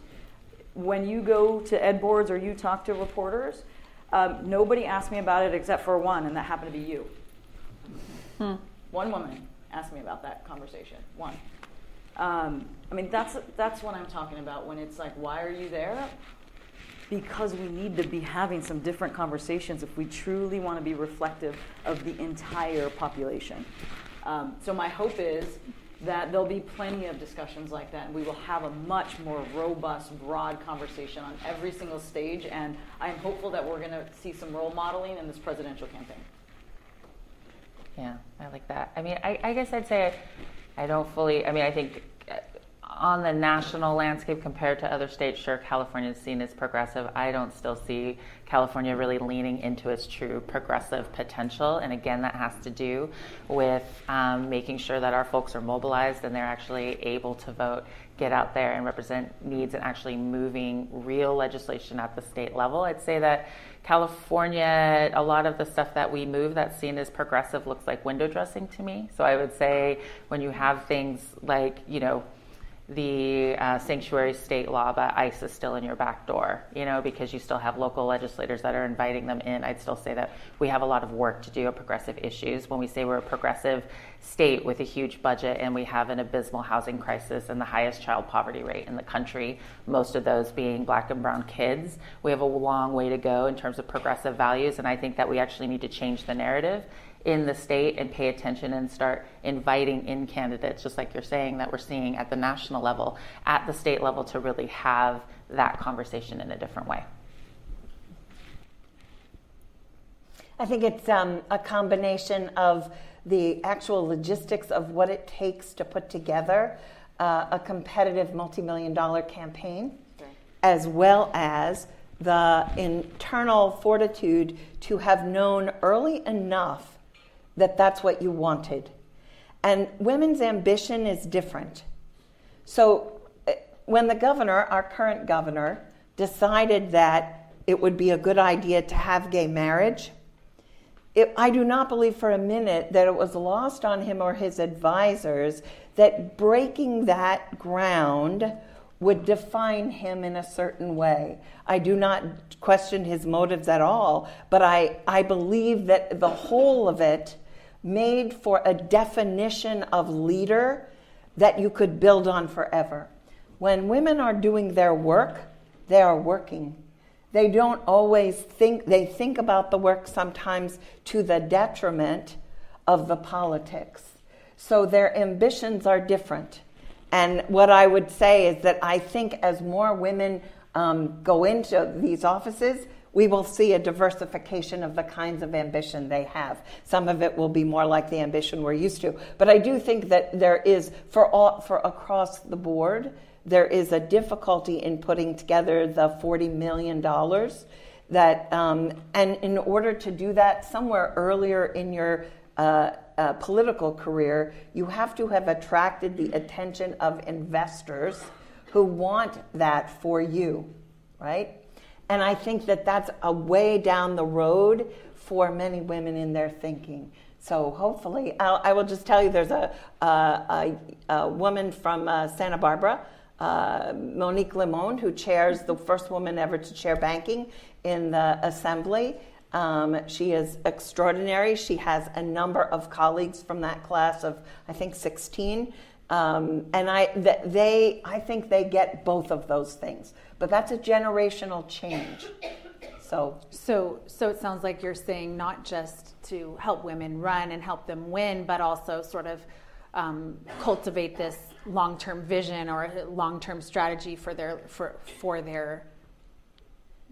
when you go to ed boards or you talk to reporters, um, nobody asked me about it except for one, and that happened to be you. Hmm. One woman asked me about that conversation. One. Um, I mean, that's that's what I'm talking about. When it's like, why are you there? Because we need to be having some different conversations if we truly want to be reflective of the entire population. Um, so, my hope is that there'll be plenty of discussions like that, and we will have a much more robust, broad conversation on every single stage. And I'm hopeful that we're going to see some role modeling in this presidential campaign. Yeah, I like that. I mean, I, I guess I'd say I, I don't fully, I mean, I think on the national landscape compared to other states, sure, California is seen as progressive. I don't still see California really leaning into its true progressive potential. And again, that has to do with um, making sure that our folks are mobilized and they're actually able to vote, get out there and represent needs, and actually moving real legislation at the state level. I'd say that California, a lot of the stuff that we move that's seen as progressive looks like window dressing to me. So I would say when you have things like, you know, the uh, sanctuary state law, but ICE is still in your back door, you know, because you still have local legislators that are inviting them in. I'd still say that we have a lot of work to do on progressive issues. When we say we're a progressive state with a huge budget and we have an abysmal housing crisis and the highest child poverty rate in the country, most of those being black and brown kids, we have a long way to go in terms of progressive values. And I think that we actually need to change the narrative in the state and pay attention and start inviting in candidates, just like you're saying that we're seeing at the national level, at the state level, to really have that conversation in a different way. I think it's um, a combination of the actual logistics of what it takes to put together uh, a competitive multi million dollar campaign, as well as the internal fortitude to have known early enough that that's what you wanted. And women's ambition is different. So eh, when the governor, our current governor, decided that it would be a good idea to have gay marriage, it, I do not believe for a minute that it was lost on him or his advisors that breaking that ground would define him in a certain way. I do not question his motives at all, but I, I believe that the whole of it made for a definition of leader that you could build on forever. When women are doing their work, they are working. They don't always think, they think about the work sometimes to the detriment of the politics. So their ambitions are different. And what I would say is that I think as more women um, go into these offices, we will see a diversification of the kinds of ambition they have. Some of it will be more like the ambition we're used to. But I do think that there is, for, all, for across the board, there is a difficulty in putting together the $40 million that, um, and in order to do that somewhere earlier in your uh, uh, political career, you have to have attracted the attention of investors who want that for you, right? And I think that that's a way down the road for many women in their thinking. So hopefully, I'll, I will just tell you there's a, a, a, a woman from uh, Santa Barbara, uh, Monique Limon, who chairs the first woman ever to chair banking in the assembly. Um, she is extraordinary. She has a number of colleagues from that class of, I think, 16. Um, and I, they, I think they get both of those things. But that's a generational change. So, so, so it sounds like you're saying not just to help women run and help them win, but also sort of um, cultivate this long-term vision or long-term strategy for their for for their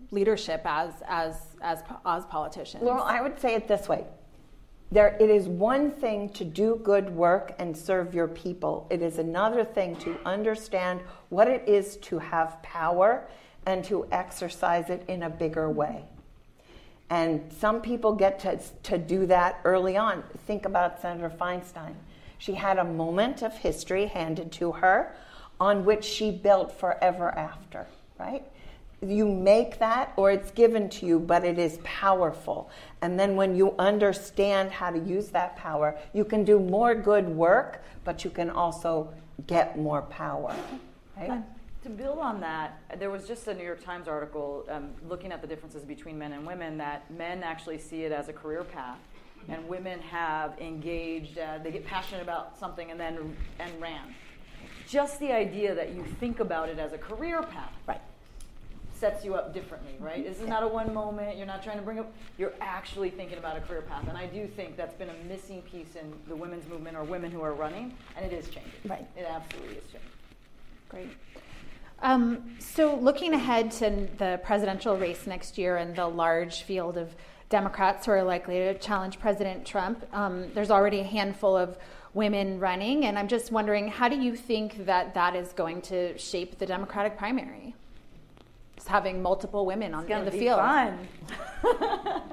leadership as as as as politicians? Well, I would say it this way. There, it is one thing to do good work and serve your people. It is another thing to understand what it is to have power and to exercise it in a bigger way. And some people get to, to do that early on. Think about Senator Feinstein. She had a moment of history handed to her on which she built forever after, right? You make that or it's given to you, but it is powerful. And then when you understand how to use that power, you can do more good work, but you can also get more power. Right? To build on that, there was just a New York Times article um, looking at the differences between men and women that men actually see it as a career path. And women have engaged, uh, they get passionate about something and then and ran. Just the idea that you think about it as a career path. Right sets you up differently, right? This is not a one moment. You're not trying to bring up. You're actually thinking about a career path, and I do think that's been a missing piece in the women's movement or women who are running, and it is changing. Right. It absolutely is changing. Great. Um, so, looking ahead to the presidential race next year and the large field of Democrats who are likely to challenge President Trump, um, there's already a handful of women running, and I'm just wondering how do you think that that is going to shape the Democratic primary? Having multiple women on in the field. Fun. <laughs>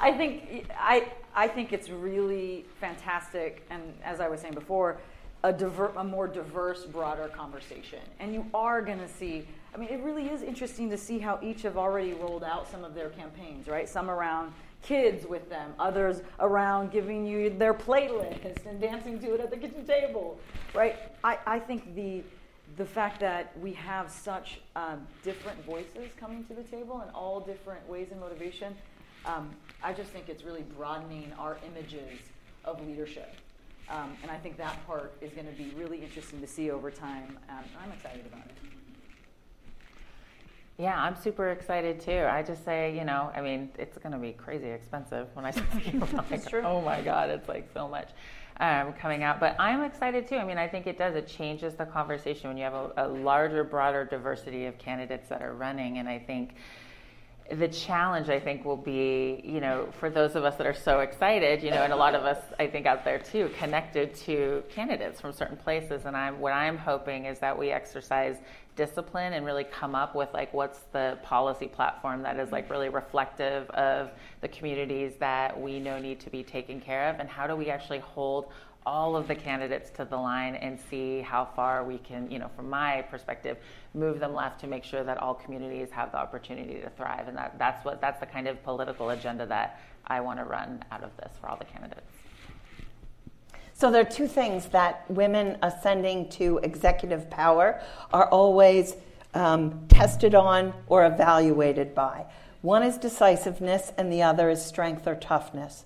I think I I think it's really fantastic, and as I was saying before, a diver, a more diverse, broader conversation. And you are going to see. I mean, it really is interesting to see how each have already rolled out some of their campaigns. Right, some around kids with them, others around giving you their playlist and dancing to it at the kitchen table. Right. I, I think the the fact that we have such um, different voices coming to the table and all different ways and motivation, um, I just think it's really broadening our images of leadership. Um, and I think that part is going to be really interesting to see over time. I'm excited about it. Yeah, I'm super excited too. I just say, you know, I mean, it's going to be crazy expensive when I <laughs> say, like, oh my God, it's like so much um, coming out. But I'm excited too. I mean, I think it does. It changes the conversation when you have a, a larger, broader diversity of candidates that are running. And I think the challenge I think will be, you know, for those of us that are so excited, you know, and a lot of us I think out there too, connected to candidates from certain places. And I'm what I'm hoping is that we exercise discipline and really come up with like what's the policy platform that is like really reflective of the communities that we know need to be taken care of and how do we actually hold all of the candidates to the line and see how far we can, you know, from my perspective, move them left to make sure that all communities have the opportunity to thrive. And that, that's what that's the kind of political agenda that I want to run out of this for all the candidates. So there are two things that women ascending to executive power are always um, tested on or evaluated by. One is decisiveness, and the other is strength or toughness.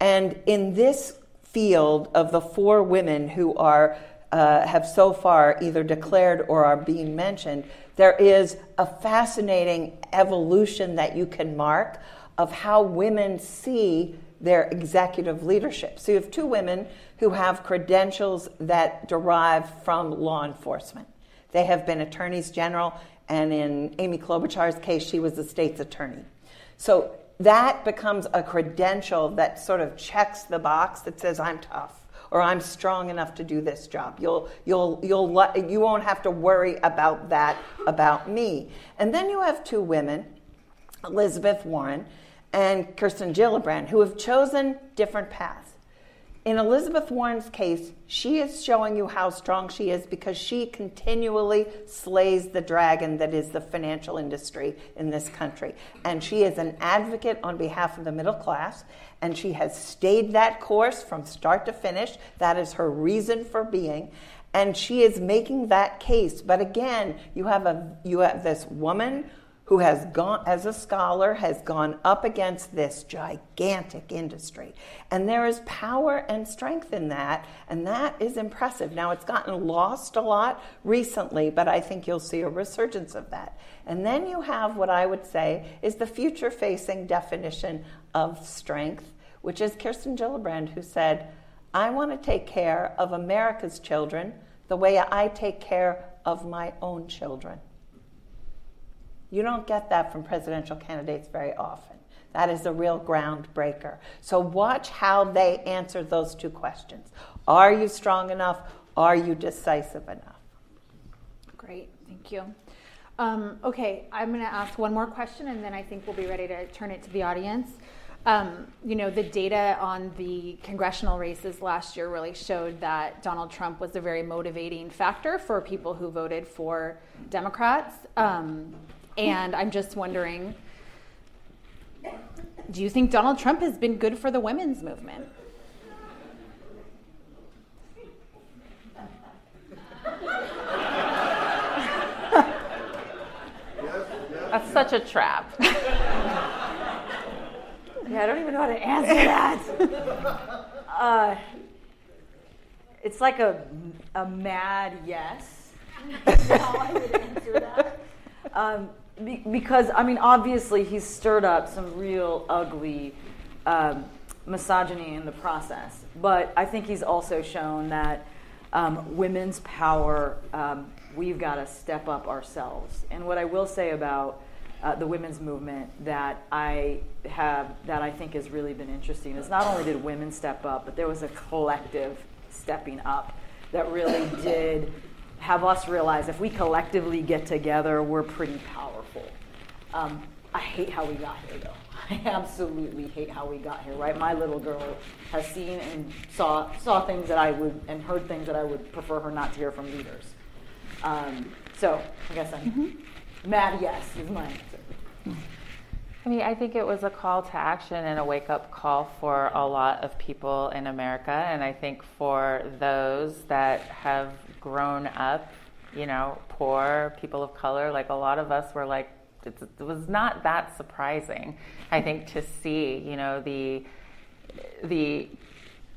And in this field of the four women who are uh, have so far either declared or are being mentioned, there is a fascinating evolution that you can mark of how women see their executive leadership. So you have two women who have credentials that derive from law enforcement. They have been attorneys general, and in Amy Klobuchar's case, she was the state's attorney. So that becomes a credential that sort of checks the box that says, I'm tough or I'm strong enough to do this job. You'll, you'll, you'll, you won't have to worry about that about me. And then you have two women, Elizabeth Warren and Kirsten Gillibrand, who have chosen different paths. In Elizabeth Warren's case, she is showing you how strong she is because she continually slays the dragon that is the financial industry in this country. And she is an advocate on behalf of the middle class, and she has stayed that course from start to finish. That is her reason for being. And she is making that case. But again, you have, a, you have this woman who has gone, as a scholar, has gone up against this gigantic industry. And there is power and strength in that, and that is impressive. Now, it's gotten lost a lot recently, but I think you'll see a resurgence of that. And then you have what I would say is the future facing definition of strength, which is Kirsten Gillibrand, who said, I want to take care of America's children the way I take care of my own children. You don't get that from presidential candidates very often. That is a real groundbreaker. So watch how they answer those two questions. Are you strong enough? Are you decisive enough? Great, thank you. Um, okay, I'm going to ask one more question and then I think we'll be ready to turn it to the audience. Um, you know, the data on the congressional races last year really showed that Donald Trump was a very motivating factor for people who voted for Democrats. Um, and I'm just wondering do you think Donald Trump has been good for the women's movement? That's such a trap. <laughs> yeah, I don't even know how to answer that. <laughs> uh, it's like a, a mad yes. <laughs> how I would answer that. Um, be, because I mean, obviously, he's stirred up some real ugly um, misogyny in the process. But I think he's also shown that um, women's power, um, we've got to step up ourselves. And what I will say about uh, the women's movement that I have, that I think has really been interesting, is not only did women step up, but there was a collective stepping up that really did have us realize if we collectively get together, we're pretty powerful. Um, I hate how we got here, though. <laughs> I absolutely hate how we got here. Right, my little girl has seen and saw saw things that I would and heard things that I would prefer her not to hear from leaders. Um, so I guess I'm mm-hmm. mad. Yes, is my answer. I mean, I think it was a call to action and a wake up call for a lot of people in America. And I think for those that have grown up, you know, poor, people of color, like a lot of us were like, it was not that surprising, I think, to see, you know, the, the,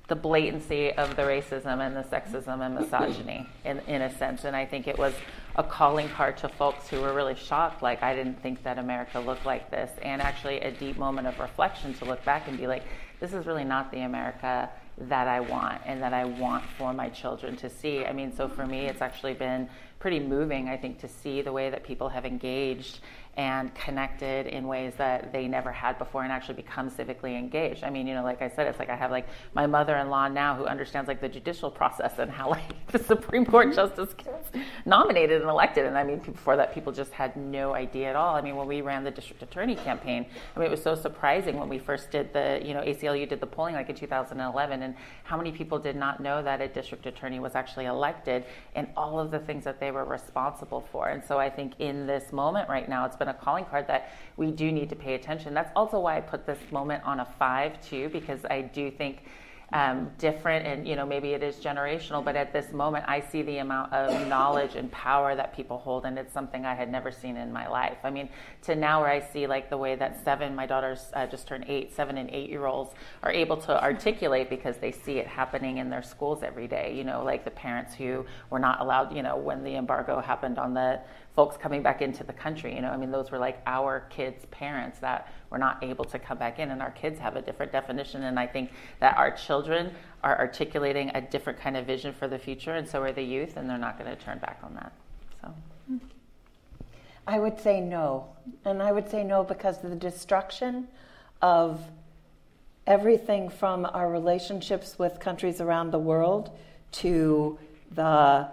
the blatancy of the racism and the sexism and misogyny in, in a sense. And I think it was a calling card to folks who were really shocked, like, I didn't think that America looked like this. And actually, a deep moment of reflection to look back and be like, this is really not the America that I want and that I want for my children to see. I mean, so for me, it's actually been pretty moving, I think, to see the way that people have engaged and connected in ways that they never had before and actually become civically engaged. I mean, you know, like I said, it's like I have like my mother-in-law now who understands like the judicial process and how <laughs> like the Supreme Court mm-hmm. justice gets nominated and elected. And I mean, before that, people just had no idea at all. I mean, when we ran the district attorney campaign, I mean, it was so surprising when we first did the, you know, ACLU did the polling like in 2011 and how many people did not know that a district attorney was actually elected and all of the things that they were responsible for. And so I think in this moment right now, it's been a calling card that we do need to pay attention. That's also why I put this moment on a five, too, because I do think um, different and you know maybe it is generational but at this moment i see the amount of knowledge and power that people hold and it's something i had never seen in my life i mean to now where i see like the way that seven my daughters uh, just turned eight seven and eight year olds are able to articulate because they see it happening in their schools every day you know like the parents who were not allowed you know when the embargo happened on the folks coming back into the country. You know, I mean, those were like our kids' parents that were not able to come back in, and our kids have a different definition. And I think that our children are articulating a different kind of vision for the future, and so are the youth, and they're not going to turn back on that. So. I would say no. And I would say no because of the destruction of everything from our relationships with countries around the world to the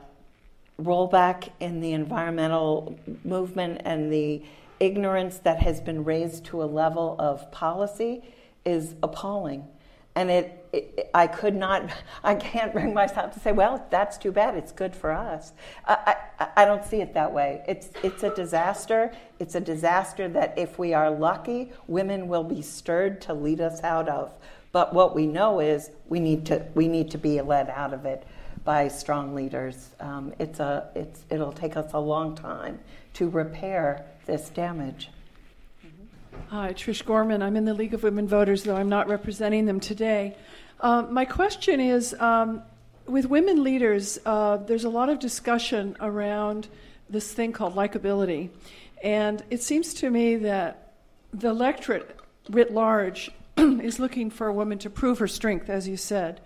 rollback in the environmental movement and the ignorance that has been raised to a level of policy is appalling. And it, it, I could not, <laughs> I can't bring myself to say, well, that's too bad. It's good for us. I, I, I don't see it that way. It's, it's a disaster. It's a disaster that if we are lucky, women will be stirred to lead us out of. But what we know is we need to, we need to be led out of it by strong leaders. Um, it's a, it's, it'll take us a long time to repair this damage. Hi, Trish Gorman. I'm in the League of Women Voters, though I'm not representing them today. Um, my question is um, with women leaders, uh, there's a lot of discussion around this thing called likability. And it seems to me that the electorate writ large <clears throat> is looking for a woman to prove her strength, as you said.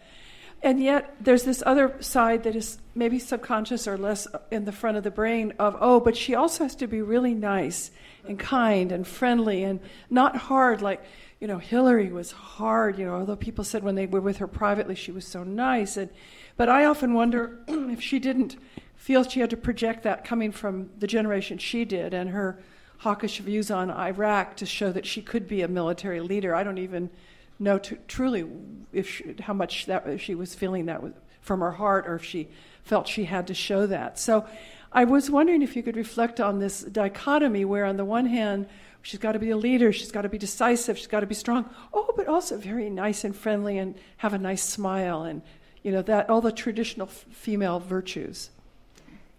And yet, there's this other side that is maybe subconscious or less in the front of the brain of, oh, but she also has to be really nice and kind and friendly and not hard like, you know, Hillary was hard, you know, although people said when they were with her privately she was so nice. And, but I often wonder <clears throat> if she didn't feel she had to project that coming from the generation she did and her hawkish views on Iraq to show that she could be a military leader. I don't even know truly if she, how much that she was feeling that from her heart or if she felt she had to show that. So I was wondering if you could reflect on this dichotomy where on the one hand she's got to be a leader, she's got to be decisive, she's got to be strong. Oh, but also very nice and friendly and have a nice smile and you know that all the traditional f- female virtues.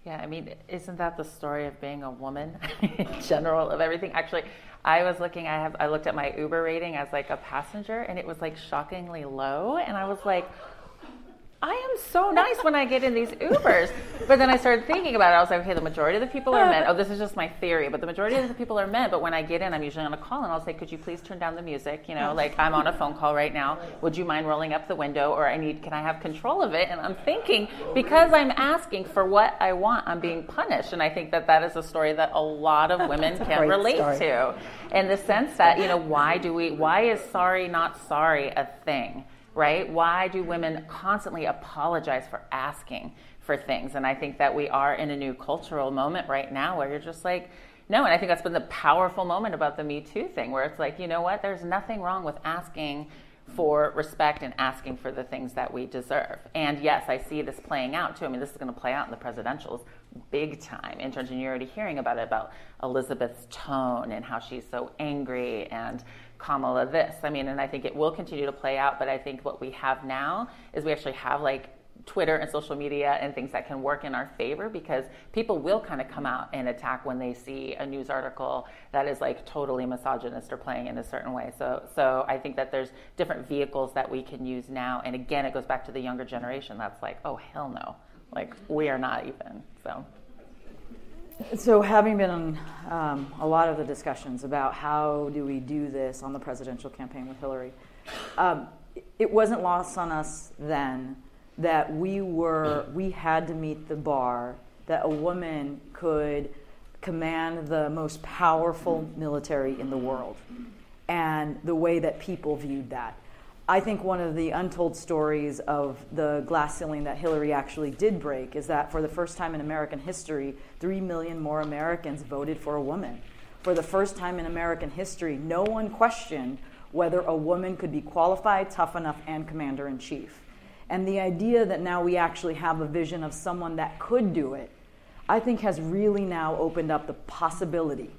Yeah, I mean, isn't that the story of being a woman <laughs> in general of everything? Actually, I was looking. I have. I looked at my Uber rating as like a passenger, and it was like shockingly low. And I was like, I am so nice when I get in these Ubers. But then I started thinking about it. I was like, okay, the majority of the people are men. Oh, this is just my theory, but the majority of the people are men. But when I get in, I'm usually on a call and I'll say, could you please turn down the music? You know, like I'm on a phone call right now. Would you mind rolling up the window? Or I need, can I have control of it? And I'm thinking, because I'm asking for what I want, I'm being punished. And I think that that is a story that a lot of women can relate story. to. In the sense that, you know, why do we, why is sorry not sorry a thing? Right? Why do women constantly apologize for asking for things? And I think that we are in a new cultural moment right now where you're just like, no, and I think that's been the powerful moment about the Me Too thing, where it's like, you know what, there's nothing wrong with asking for respect and asking for the things that we deserve. And yes, I see this playing out too. I mean, this is going to play out in the presidentials big time in terms of you're already hearing about it, about Elizabeth's tone and how she's so angry and Kamala this. I mean, and I think it will continue to play out, but I think what we have now is we actually have like Twitter and social media and things that can work in our favor because people will kind of come out and attack when they see a news article that is like totally misogynist or playing in a certain way. So so I think that there's different vehicles that we can use now. And again, it goes back to the younger generation that's like, oh hell no. Like we are not even. So so, having been on um, a lot of the discussions about how do we do this on the presidential campaign with Hillary, um, it wasn't lost on us then that we were we had to meet the bar that a woman could command the most powerful military in the world, and the way that people viewed that. I think one of the untold stories of the glass ceiling that Hillary actually did break is that for the first time in American history, three million more Americans voted for a woman. For the first time in American history, no one questioned whether a woman could be qualified, tough enough, and commander in chief. And the idea that now we actually have a vision of someone that could do it, I think has really now opened up the possibility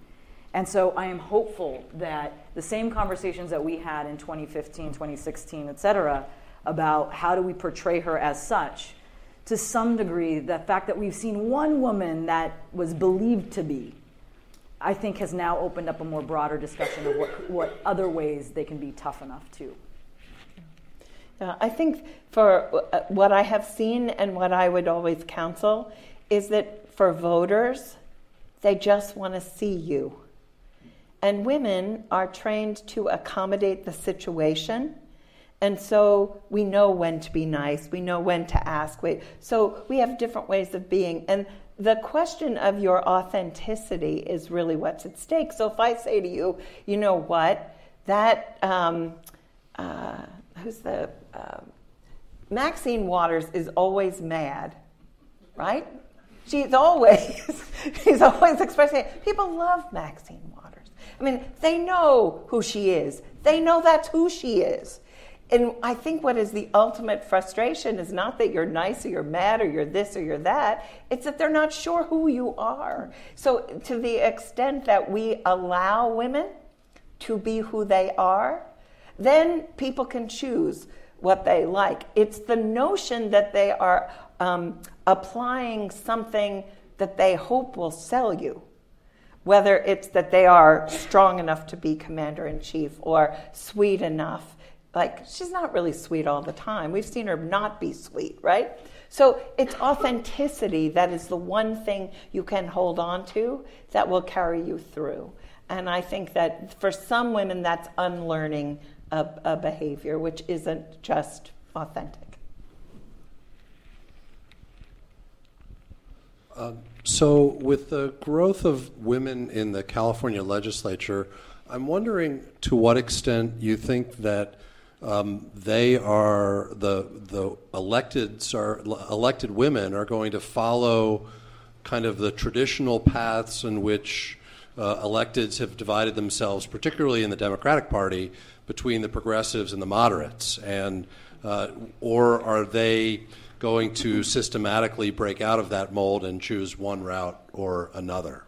and so I am hopeful that the same conversations that we had in 2015, 2016, et cetera, about how do we portray her as such. To some degree, the fact that we've seen one woman that was believed to be, I think, has now opened up a more broader discussion of what, what other ways they can be tough enough too. Uh, I think for uh, what I have seen and what I would always counsel is that for voters, they just want to see you. And women are trained to accommodate the situation. And so we know when to be nice, we know when to ask. Wait. So we have different ways of being. And the question of your authenticity is really what's at stake. So if I say to you, you know what, that, um, uh, who's the, uh, Maxine Waters is always mad, right? She's always, <laughs> she's always expressing it. People love Maxine. I mean, they know who she is. They know that's who she is. And I think what is the ultimate frustration is not that you're nice or you're mad or you're this or you're that. It's that they're not sure who you are. So, to the extent that we allow women to be who they are, then people can choose what they like. It's the notion that they are um, applying something that they hope will sell you. Whether it's that they are strong enough to be commander in chief or sweet enough. Like, she's not really sweet all the time. We've seen her not be sweet, right? So it's authenticity that is the one thing you can hold on to that will carry you through. And I think that for some women, that's unlearning a, a behavior which isn't just authentic. Um, so, with the growth of women in the California legislature, I'm wondering to what extent you think that um, they are the the electeds are elected women are going to follow kind of the traditional paths in which uh, electeds have divided themselves, particularly in the Democratic Party, between the progressives and the moderates, and uh, or are they going to systematically break out of that mold and choose one route or another?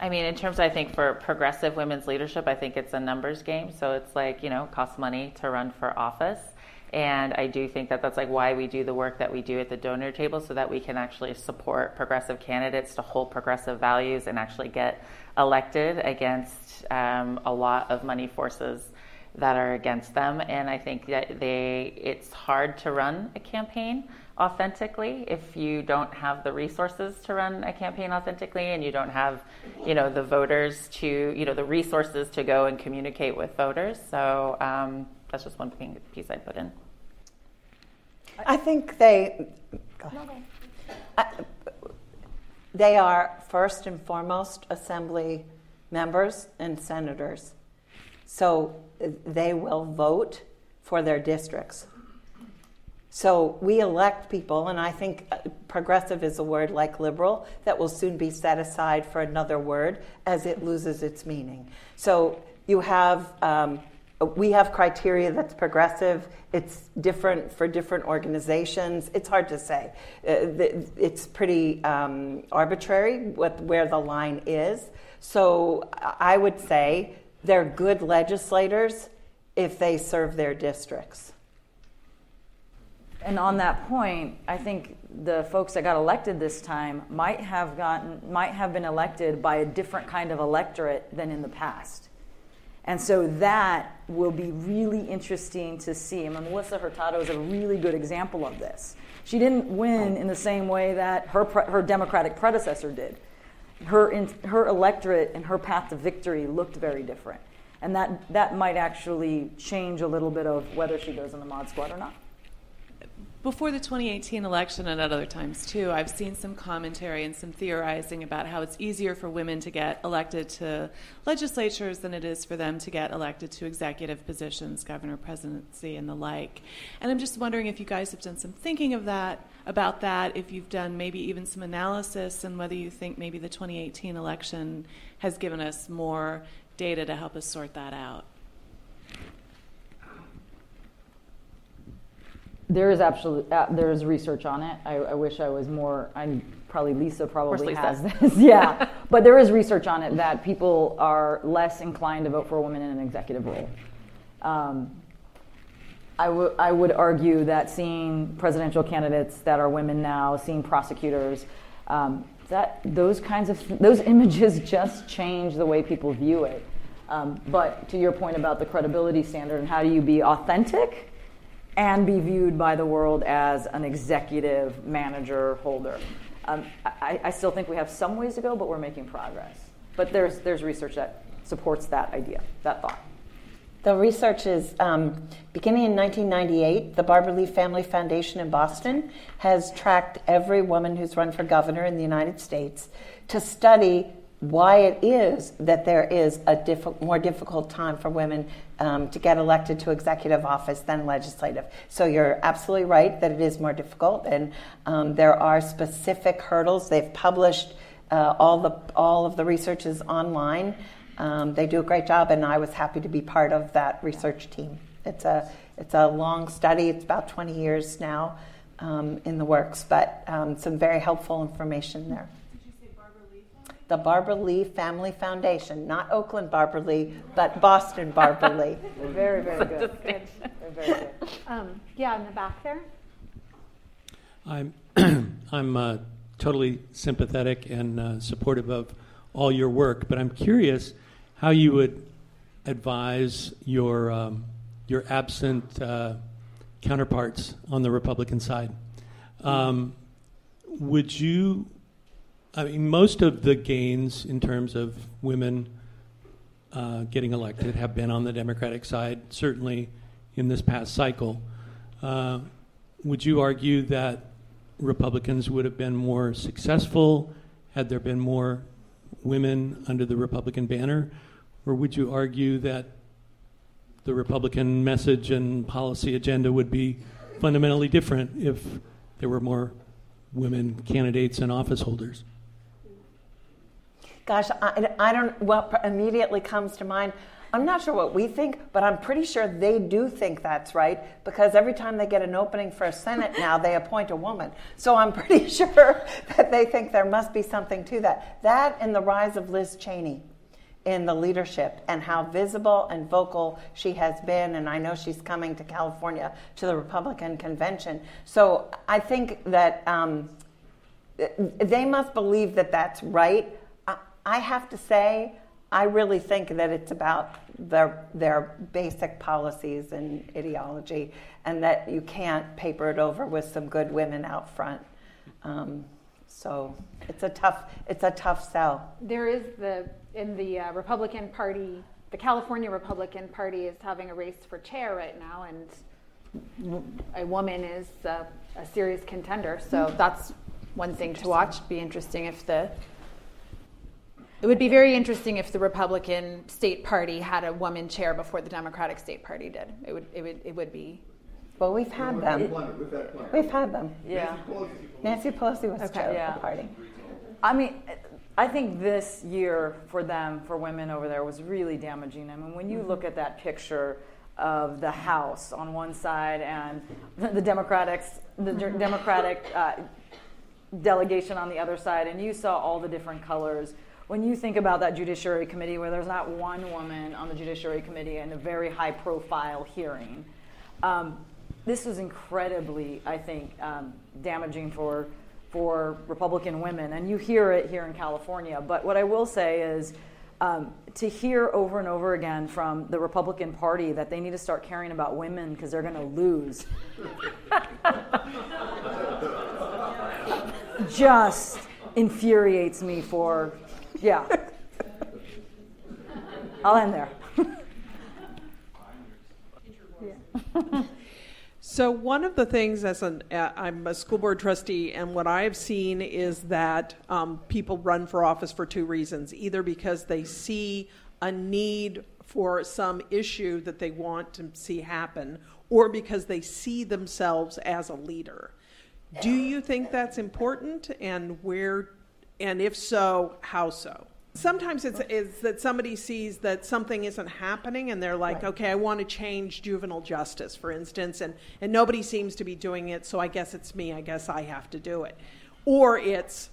I mean, in terms, I think for progressive women's leadership, I think it's a numbers game. So it's like, you know, it costs money to run for office. And I do think that that's like why we do the work that we do at the donor table so that we can actually support progressive candidates to hold progressive values and actually get elected against um, a lot of money forces that are against them. And I think that they it's hard to run a campaign authentically if you don't have the resources to run a campaign authentically and you don't have you know the voters to you know the resources to go and communicate with voters. So um, that's just one thing, piece i put in. I think they I, they are first and foremost assembly members and senators so they will vote for their districts. So we elect people, and I think uh, progressive is a word like liberal that will soon be set aside for another word as it loses its meaning. So you have, um, we have criteria that's progressive. It's different for different organizations. It's hard to say. Uh, it's pretty um, arbitrary what, where the line is. So I would say they're good legislators if they serve their districts. And on that point, I think the folks that got elected this time might have gotten might have been elected by a different kind of electorate than in the past. And so that will be really interesting to see. I mean, Melissa Hurtado is a really good example of this. She didn't win in the same way that her, her Democratic predecessor did her, in, her electorate and her path to victory looked very different. And that, that might actually change a little bit of whether she goes in the mod squad or not. Before the 2018 election and at other times too, I've seen some commentary and some theorizing about how it's easier for women to get elected to legislatures than it is for them to get elected to executive positions, governor, presidency, and the like. And I'm just wondering if you guys have done some thinking of that about that, if you've done maybe even some analysis, and whether you think maybe the 2018 election has given us more data to help us sort that out. There is absolutely uh, there is research on it. I, I wish I was more. I'm probably Lisa probably Lisa. has this. <laughs> yeah, <laughs> but there is research on it that people are less inclined to vote for a woman in an executive role. Um, I, w- I would argue that seeing presidential candidates that are women now, seeing prosecutors, um, that those kinds of those <laughs> images just change the way people view it. Um, but to your point about the credibility standard and how do you be authentic and be viewed by the world as an executive manager holder, um, I, I still think we have some ways to go, but we're making progress. But there's there's research that supports that idea, that thought. The research is um, beginning in 1998. The Barbara Lee Family Foundation in Boston has tracked every woman who's run for governor in the United States to study why it is that there is a diff- more difficult time for women um, to get elected to executive office than legislative. So you're absolutely right that it is more difficult, and um, there are specific hurdles. They've published uh, all the all of the research is online. Um, they do a great job, and I was happy to be part of that research team. It's a it's a long study. It's about 20 years now um, in the works, but um, some very helpful information there. Did you say Barbara Lee? The Barbara Lee Family Foundation, not Oakland Barbara Lee, but Boston Barbara Lee. <laughs> Very, very good. Very, very good. Um, yeah, in the back there. I'm <clears throat> I'm uh, totally sympathetic and uh, supportive of all your work, but I'm curious how you would advise your um, your absent uh, counterparts on the Republican side. Um, would you? I mean, most of the gains in terms of women uh, getting elected have been on the Democratic side, certainly in this past cycle. Uh, would you argue that Republicans would have been more successful had there been more women under the Republican banner? Or would you argue that the Republican message and policy agenda would be fundamentally different if there were more women candidates and office holders? Gosh, I, I don't, what immediately comes to mind, I'm not sure what we think, but I'm pretty sure they do think that's right because every time they get an opening for a Senate now, they appoint a woman. So I'm <laughs> pretty sure that they think there must be something to that. That and the rise of Liz Cheney in the leadership and how visible and vocal she has been. And I know she's coming to California to the Republican convention. So I think that um, they must believe that that's right. I, have to say, I really think that it's about their their basic policies and ideology, and that you can't paper it over with some good women out front. Um, so it's a tough it's a tough sell. There is the in the uh, Republican Party, the California Republican Party is having a race for chair right now, and a woman is uh, a serious contender. So that's one thing to watch. Be interesting if the it would be very interesting if the Republican state party had a woman chair before the Democratic state party did. It would it would it would be. Well, we've had them. We've had them. Yeah. Nancy Pelosi was Okay. chair Yeah. of the party. I mean, I think this year for them, for women over there, was really damaging. I mean, when you look at that picture of the House on one side and the Democrats, the Democratic uh, delegation on the other side, and you saw all the different colors. When you think about that Judiciary Committee, where there's not one woman on the Judiciary Committee in a very high-profile hearing, um, this was incredibly, I think, um, damaging for for Republican women, and you hear it here in California. But what I will say is. Um, to hear over and over again from the Republican Party that they need to start caring about women because they're going to lose <laughs> just infuriates me for, yeah. I'll end there. <laughs> <laughs> So one of the things, as an uh, I'm a school board trustee, and what I have seen is that um, people run for office for two reasons: either because they see a need for some issue that they want to see happen, or because they see themselves as a leader. Do you think that's important, and where, and if so, how so? Sometimes it's, it's that somebody sees that something isn't happening and they're like, okay, I want to change juvenile justice, for instance, and, and nobody seems to be doing it, so I guess it's me. I guess I have to do it. Or it's,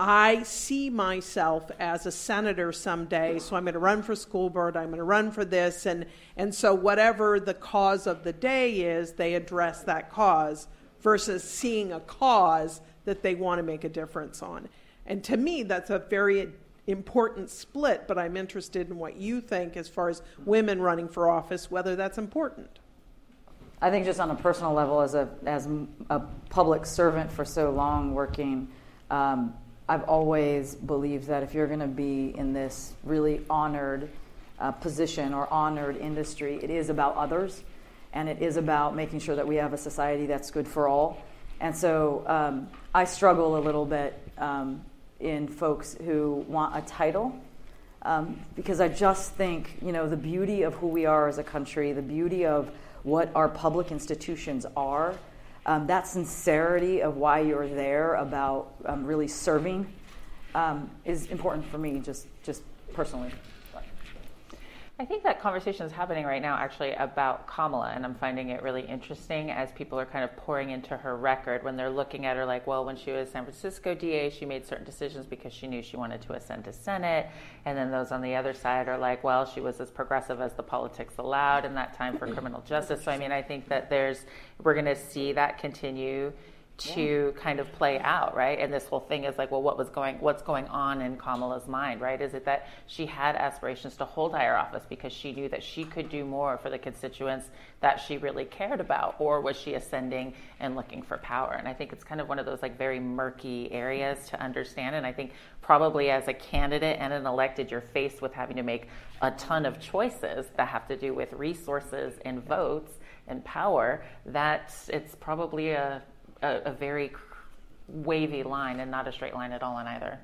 I see myself as a senator someday, so I'm going to run for school board, I'm going to run for this, and, and so whatever the cause of the day is, they address that cause versus seeing a cause that they want to make a difference on. And to me, that's a very important split, but I'm interested in what you think as far as women running for office, whether that's important. I think just on a personal level, as a as a public servant for so long, working, um, I've always believed that if you're going to be in this really honored uh, position or honored industry, it is about others, and it is about making sure that we have a society that's good for all. And so um, I struggle a little bit um, in folks who want a title. Um, because I just think, you know, the beauty of who we are as a country, the beauty of what our public institutions are. Um, that sincerity of why you're there about um, really serving um, is important for me, just just personally. I think that conversation is happening right now actually about Kamala, and I'm finding it really interesting as people are kind of pouring into her record when they're looking at her like, well, when she was San Francisco DA, she made certain decisions because she knew she wanted to ascend to Senate. And then those on the other side are like, well, she was as progressive as the politics allowed in that time for criminal justice. So, I mean, I think that there's, we're going to see that continue to yeah. kind of play out, right? And this whole thing is like, well, what was going, what's going on in Kamala's mind, right? Is it that she had aspirations to hold higher office because she knew that she could do more for the constituents that she really cared about, or was she ascending and looking for power? And I think it's kind of one of those like very murky areas to understand. And I think probably as a candidate and an elected, you're faced with having to make a ton of choices that have to do with resources and votes and power. That it's probably a a, a very wavy line and not a straight line at all on either.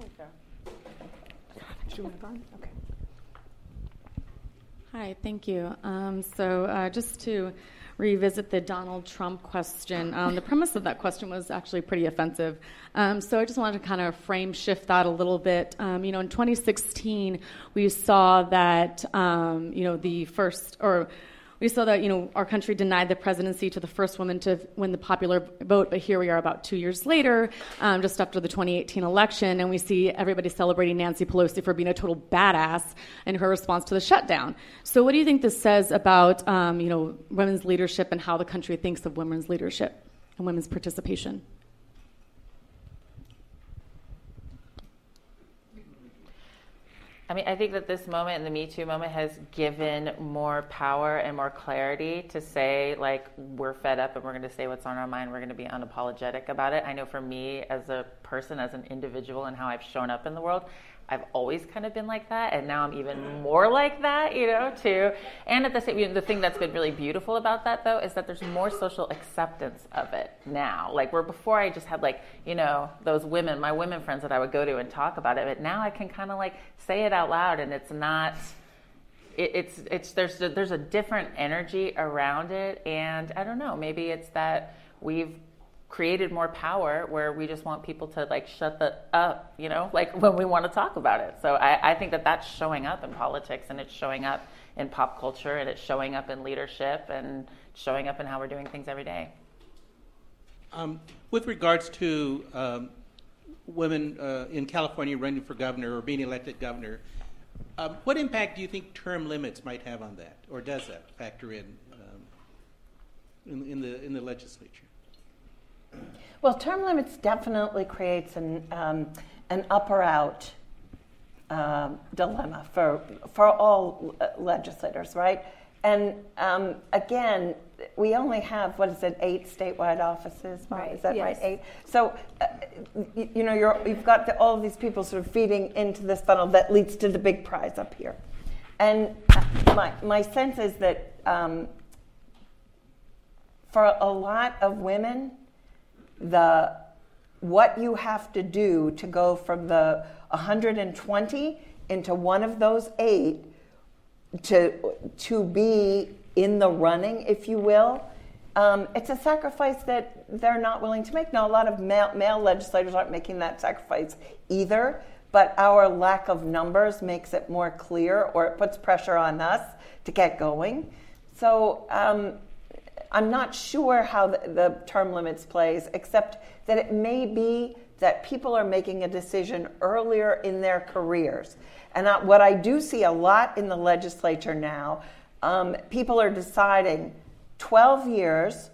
Okay. Hi, thank you. Um, so, uh, just to revisit the Donald Trump question, um, the premise of that question was actually pretty offensive. Um, so, I just wanted to kind of frame shift that a little bit. Um, you know, in 2016, we saw that, um, you know, the first, or we saw that you know our country denied the presidency to the first woman to win the popular vote, but here we are about two years later, um, just after the 2018 election, and we see everybody celebrating Nancy Pelosi for being a total badass in her response to the shutdown. So, what do you think this says about um, you know women's leadership and how the country thinks of women's leadership and women's participation? I mean, I think that this moment and the Me Too moment has given more power and more clarity to say, like, we're fed up and we're going to say what's on our mind. We're going to be unapologetic about it. I know for me, as a person, as an individual, and how I've shown up in the world, I've always kind of been like that, and now I'm even more like that, you know, too. And at the same, you know, the thing that's been really beautiful about that, though, is that there's more social acceptance of it now. Like where before I just had like, you know, those women, my women friends that I would go to and talk about it, but now I can kind of like say it out loud, and it's not. It, it's it's there's a, there's a different energy around it, and I don't know. Maybe it's that we've created more power where we just want people to like shut the up, you know, like <laughs> when we want to talk about it. So I, I think that that's showing up in politics and it's showing up in pop culture and it's showing up in leadership and showing up in how we're doing things every day. Um, with regards to um, women uh, in California running for governor or being elected governor, um, what impact do you think term limits might have on that, or does that factor in um, in, in the in the legislature? Well, term limits definitely creates an, um, an up or out um, dilemma for, for all legislators, right? And um, again, we only have what is it, eight statewide offices? Right. Is that yes. right? Eight. So, uh, you, you, know, you have got the, all of these people sort of feeding into this funnel that leads to the big prize up here. And uh, my my sense is that um, for a lot of women, the what you have to do to go from the 120 into one of those eight to to be in the running, if you will. Um, it's a sacrifice that they're not willing to make. Now, a lot of male, male legislators aren't making that sacrifice either, but our lack of numbers makes it more clear or it puts pressure on us to get going. So, um, I'm not sure how the, the term limits plays, except that it may be that people are making a decision earlier in their careers. And I, what I do see a lot in the legislature now, um, people are deciding 12 years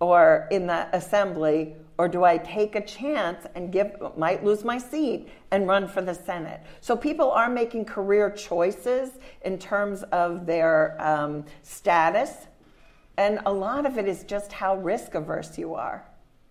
or in the assembly or do I take a chance and give might lose my seat and run for the Senate? So people are making career choices in terms of their um, status, and a lot of it is just how risk averse you are,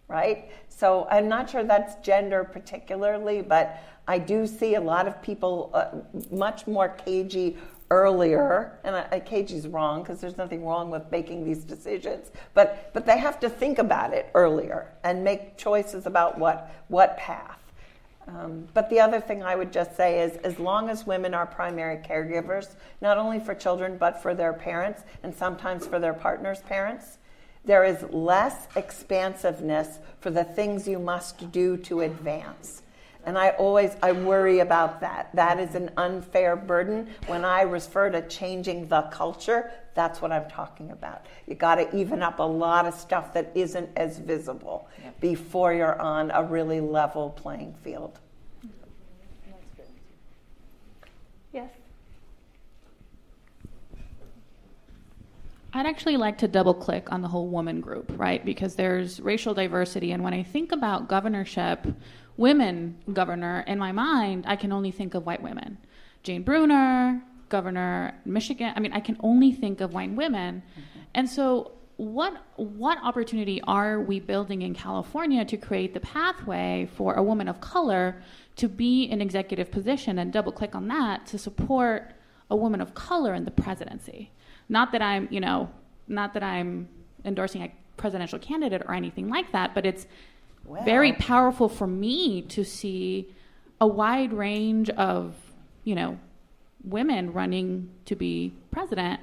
right? So I'm not sure that's gender particularly, but I do see a lot of people uh, much more cagey earlier, and I, is wrong because there's nothing wrong with making these decisions, but but they have to think about it earlier and make choices about what what path. Um, but the other thing I would just say is, as long as women are primary caregivers, not only for children but for their parents and sometimes for their partners' parents, there is less expansiveness for the things you must do to advance. And I always I worry about that. That is an unfair burden. When I refer to changing the culture, that's what I'm talking about. You got to even up a lot of stuff that isn't as visible before you're on a really level playing field. Yes. I'd actually like to double click on the whole woman group, right? Because there's racial diversity. And when I think about governorship, women governor, in my mind, I can only think of white women. Jane Brunner, governor Michigan. I mean, I can only think of white women. Mm-hmm. And so what what opportunity are we building in California to create the pathway for a woman of color to be in executive position and double click on that to support a woman of color in the presidency? Not that I'm, you know, not that I'm endorsing a presidential candidate or anything like that, but it's very powerful for me to see a wide range of, you know, women running to be president.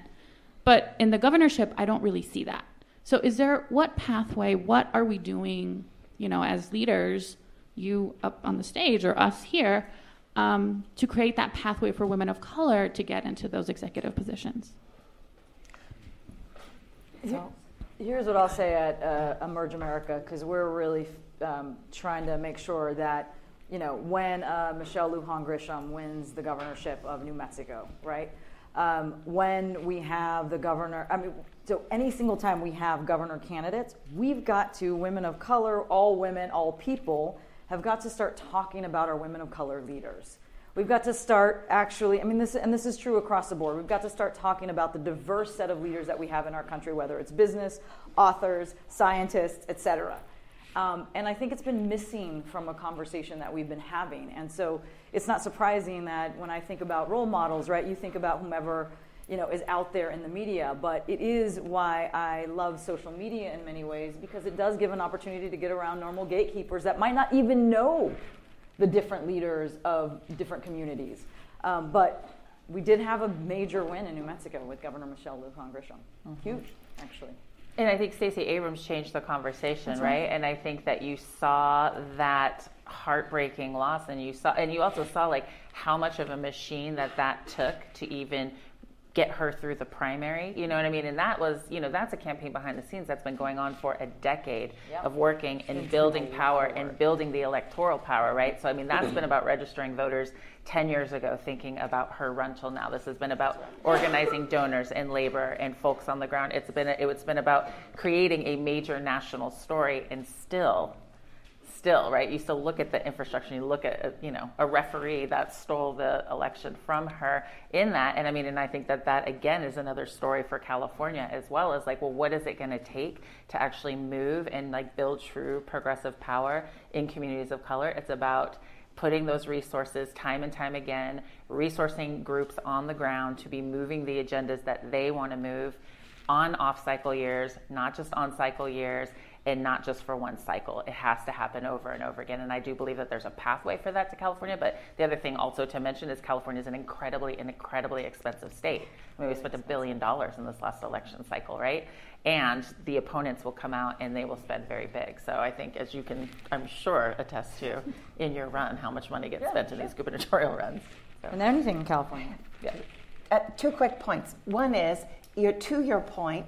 But in the governorship, I don't really see that. So, is there what pathway? What are we doing? You know, as leaders, you up on the stage or us here, um, to create that pathway for women of color to get into those executive positions. So, here's what I'll say at uh, Emerge America because we're really um, trying to make sure that, you know, when uh, Michelle Lujan Grisham wins the governorship of New Mexico, right? Um, when we have the governor, I mean, so any single time we have governor candidates, we've got to, women of color, all women, all people, have got to start talking about our women of color leaders. We've got to start actually, I mean, this, and this is true across the board. We've got to start talking about the diverse set of leaders that we have in our country, whether it's business, authors, scientists, et cetera. Um, and I think it's been missing from a conversation that we've been having. And so it's not surprising that when I think about role models, right, you think about whomever you know is out there in the media. But it is why I love social media in many ways because it does give an opportunity to get around normal gatekeepers that might not even know the different leaders of different communities. Um, but we did have a major win in New Mexico with Governor Michelle Lujan Grisham. Mm-hmm. Huge, actually. And I think Stacey Abrams changed the conversation, right. right? And I think that you saw that heartbreaking loss, and you saw, and you also saw like how much of a machine that that took to even get her through the primary. You know what I mean? And that was, you know, that's a campaign behind the scenes that's been going on for a decade yep. of working and building power and building the electoral power, right? So, I mean, that's been about registering voters 10 years ago, thinking about her run till now. This has been about organizing donors and labor and folks on the ground. It's been, it's been about creating a major national story and still still, right? You still look at the infrastructure. You look at, uh, you know, a referee that stole the election from her in that. And I mean, and I think that that again is another story for California as well as like, well, what is it going to take to actually move and like build true progressive power in communities of color? It's about putting those resources time and time again, resourcing groups on the ground to be moving the agendas that they want to move on off cycle years, not just on cycle years and not just for one cycle. It has to happen over and over again. And I do believe that there's a pathway for that to California. But the other thing also to mention is California is an incredibly, an incredibly expensive state. I mean, we spent a billion dollars in this last election cycle, right? And the opponents will come out and they will spend very big. So I think, as you can, I'm sure, attest to in your run, how much money gets yeah, spent in these gubernatorial runs. So. And anything in California. Yeah. Uh, two quick points. One is, your, to your point,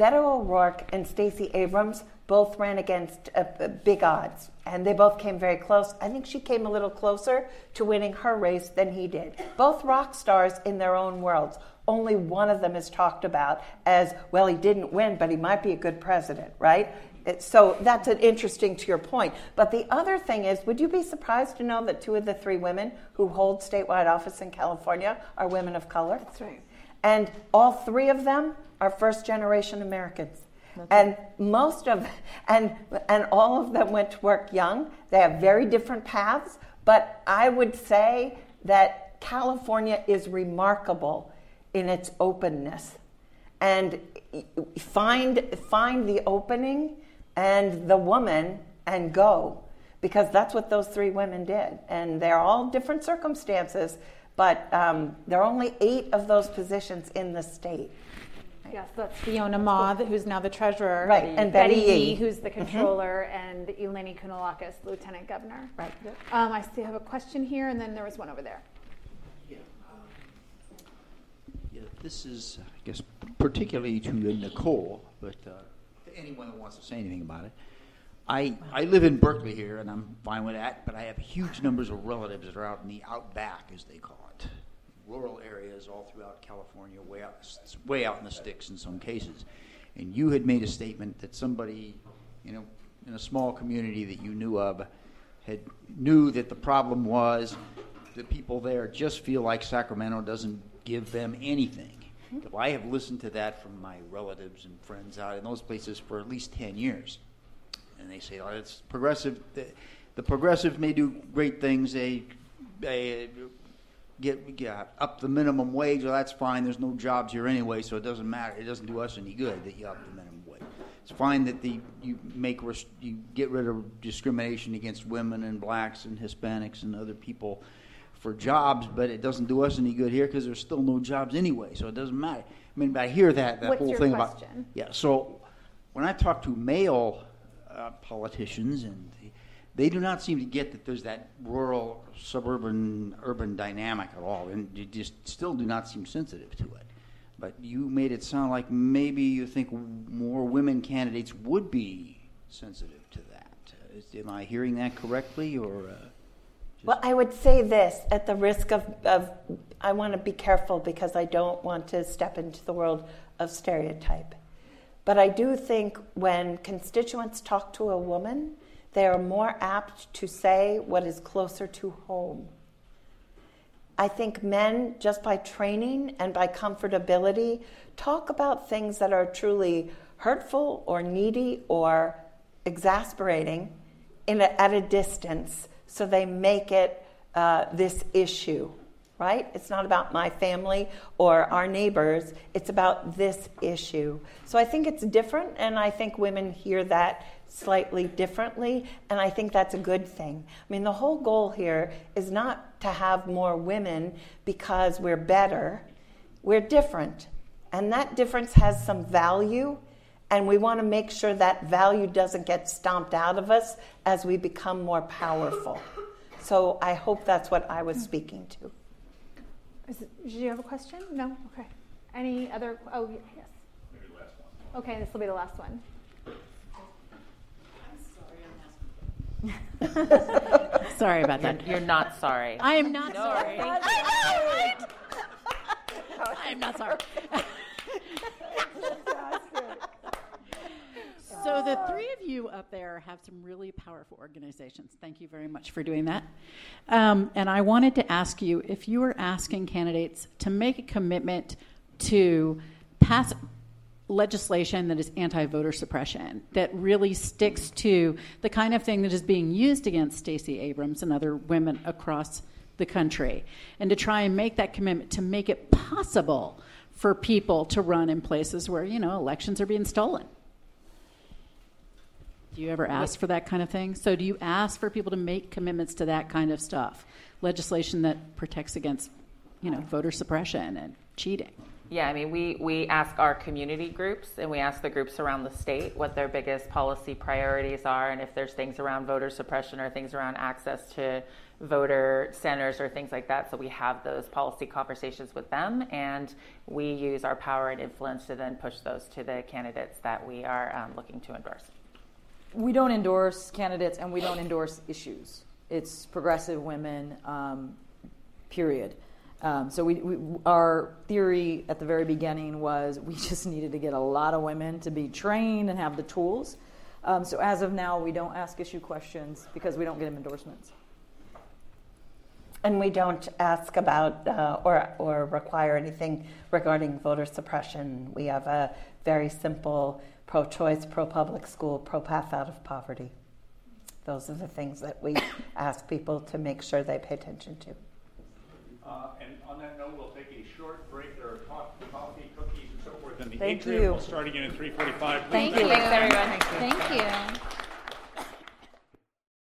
Beto O'Rourke and Stacey Abrams both ran against uh, uh, big odds, and they both came very close. I think she came a little closer to winning her race than he did. Both rock stars in their own worlds. Only one of them is talked about as, well, he didn't win, but he might be a good president, right? so that's an interesting to your point. But the other thing is, would you be surprised to know that two of the three women who hold statewide office in California are women of color? That's right. And all three of them are first generation Americans. That's and right. most of and and all of them went to work young. They have very different paths, but I would say that California is remarkable in its openness. And find find the opening and the woman and go because that's what those three women did. And they're all different circumstances, but um, there are only eight of those positions in the state. Yes, that's Fiona Ma, who's now the treasurer. Right, and Betty, Betty Yee, who's the mm-hmm. controller, mm-hmm. and Eleni Kounalakis, lieutenant governor. Right. Um, I still have a question here, and then there was one over there. Yeah. yeah this is, I guess, particularly to Nicole, but uh, anyone who wants to say anything about it. I, I live in Berkeley here, and I'm fine with that, but I have huge numbers of relatives that are out in the outback, as they call it, rural areas all throughout California, way out, way out in the sticks in some cases. And you had made a statement that somebody, you know, in a small community that you knew of, had knew that the problem was the people there just feel like Sacramento doesn't give them anything. Mm-hmm. I have listened to that from my relatives and friends out in those places for at least 10 years. And they say, oh, it's progressive. The, the progressive may do great things. They, they get, get up the minimum wage. Well, that's fine. There's no jobs here anyway, so it doesn't matter. It doesn't do us any good that you up the minimum wage. It's fine that the you make you get rid of discrimination against women and blacks and Hispanics and other people for jobs, but it doesn't do us any good here because there's still no jobs anyway, so it doesn't matter. I mean, but I hear that that What's whole thing question? about yeah. So when I talk to male uh, politicians, and they, they do not seem to get that there's that rural, suburban, urban dynamic at all, and you just still do not seem sensitive to it. But you made it sound like maybe you think more women candidates would be sensitive to that. Am I hearing that correctly, or? Uh, well, I would say this at the risk of, of I want to be careful because I don't want to step into the world of stereotype. But I do think when constituents talk to a woman, they are more apt to say what is closer to home. I think men, just by training and by comfortability, talk about things that are truly hurtful or needy or exasperating in a, at a distance so they make it uh, this issue, right? It's not about my family or our neighbors, it's about this issue. So I think it's different, and I think women hear that slightly differently, and I think that's a good thing. I mean, the whole goal here is not to have more women because we're better, we're different. And that difference has some value, and we want to make sure that value doesn't get stomped out of us as we become more powerful. So I hope that's what I was speaking to. Is it, did you have a question? No? Okay. Any other? Oh, yes. Maybe last one. Okay, this will be the last one. <laughs> sorry about that. You're, not sorry. I am not no. sorry. I'm <laughs> not sorry. <laughs> So the three of you up there have some really powerful organizations. Thank you very much for doing that. Um, and I wanted to ask you if you were asking candidates to make a commitment to pass legislation that is anti-voter suppression that really sticks to the kind of thing that is being used against Stacey Abrams and other women across the country and to try and make that commitment to make it possible for people to run in places where you know elections are being stolen do you ever ask for that kind of thing? So, do you ask for people to make commitments to that kind of stuff? Legislation that protects against, you know, voter suppression and cheating. Yeah, I mean, we, we ask our community groups and we ask the groups around the state what their biggest policy priorities are and if there's things around voter suppression or things around access to voter centers or things like that. So we have those policy conversations with them and we use our power and influence to then push those to the candidates that we are um, looking to endorse. we don't endorse candidates and we don't endorse issues. It's progressive women, um, period. Um, so we, we, our theory at the very beginning was we <laughs> just needed to get a lot of women to be trained and have the tools. Um, so as of now, we don't ask issue questions because we don't get them endorsements. And we don't ask about uh, or, or require anything regarding voter suppression. We have a very simple pro choice, pro public school, pro path out of poverty. Those are the things that we <coughs> ask people to make sure they pay attention to. Uh, and on that note, we'll take a short break. There are coffee, coffee cookies, and so forth in the Thank atrium. you. We'll start again at 3:45. Thank Please you, back. everyone. Thank you.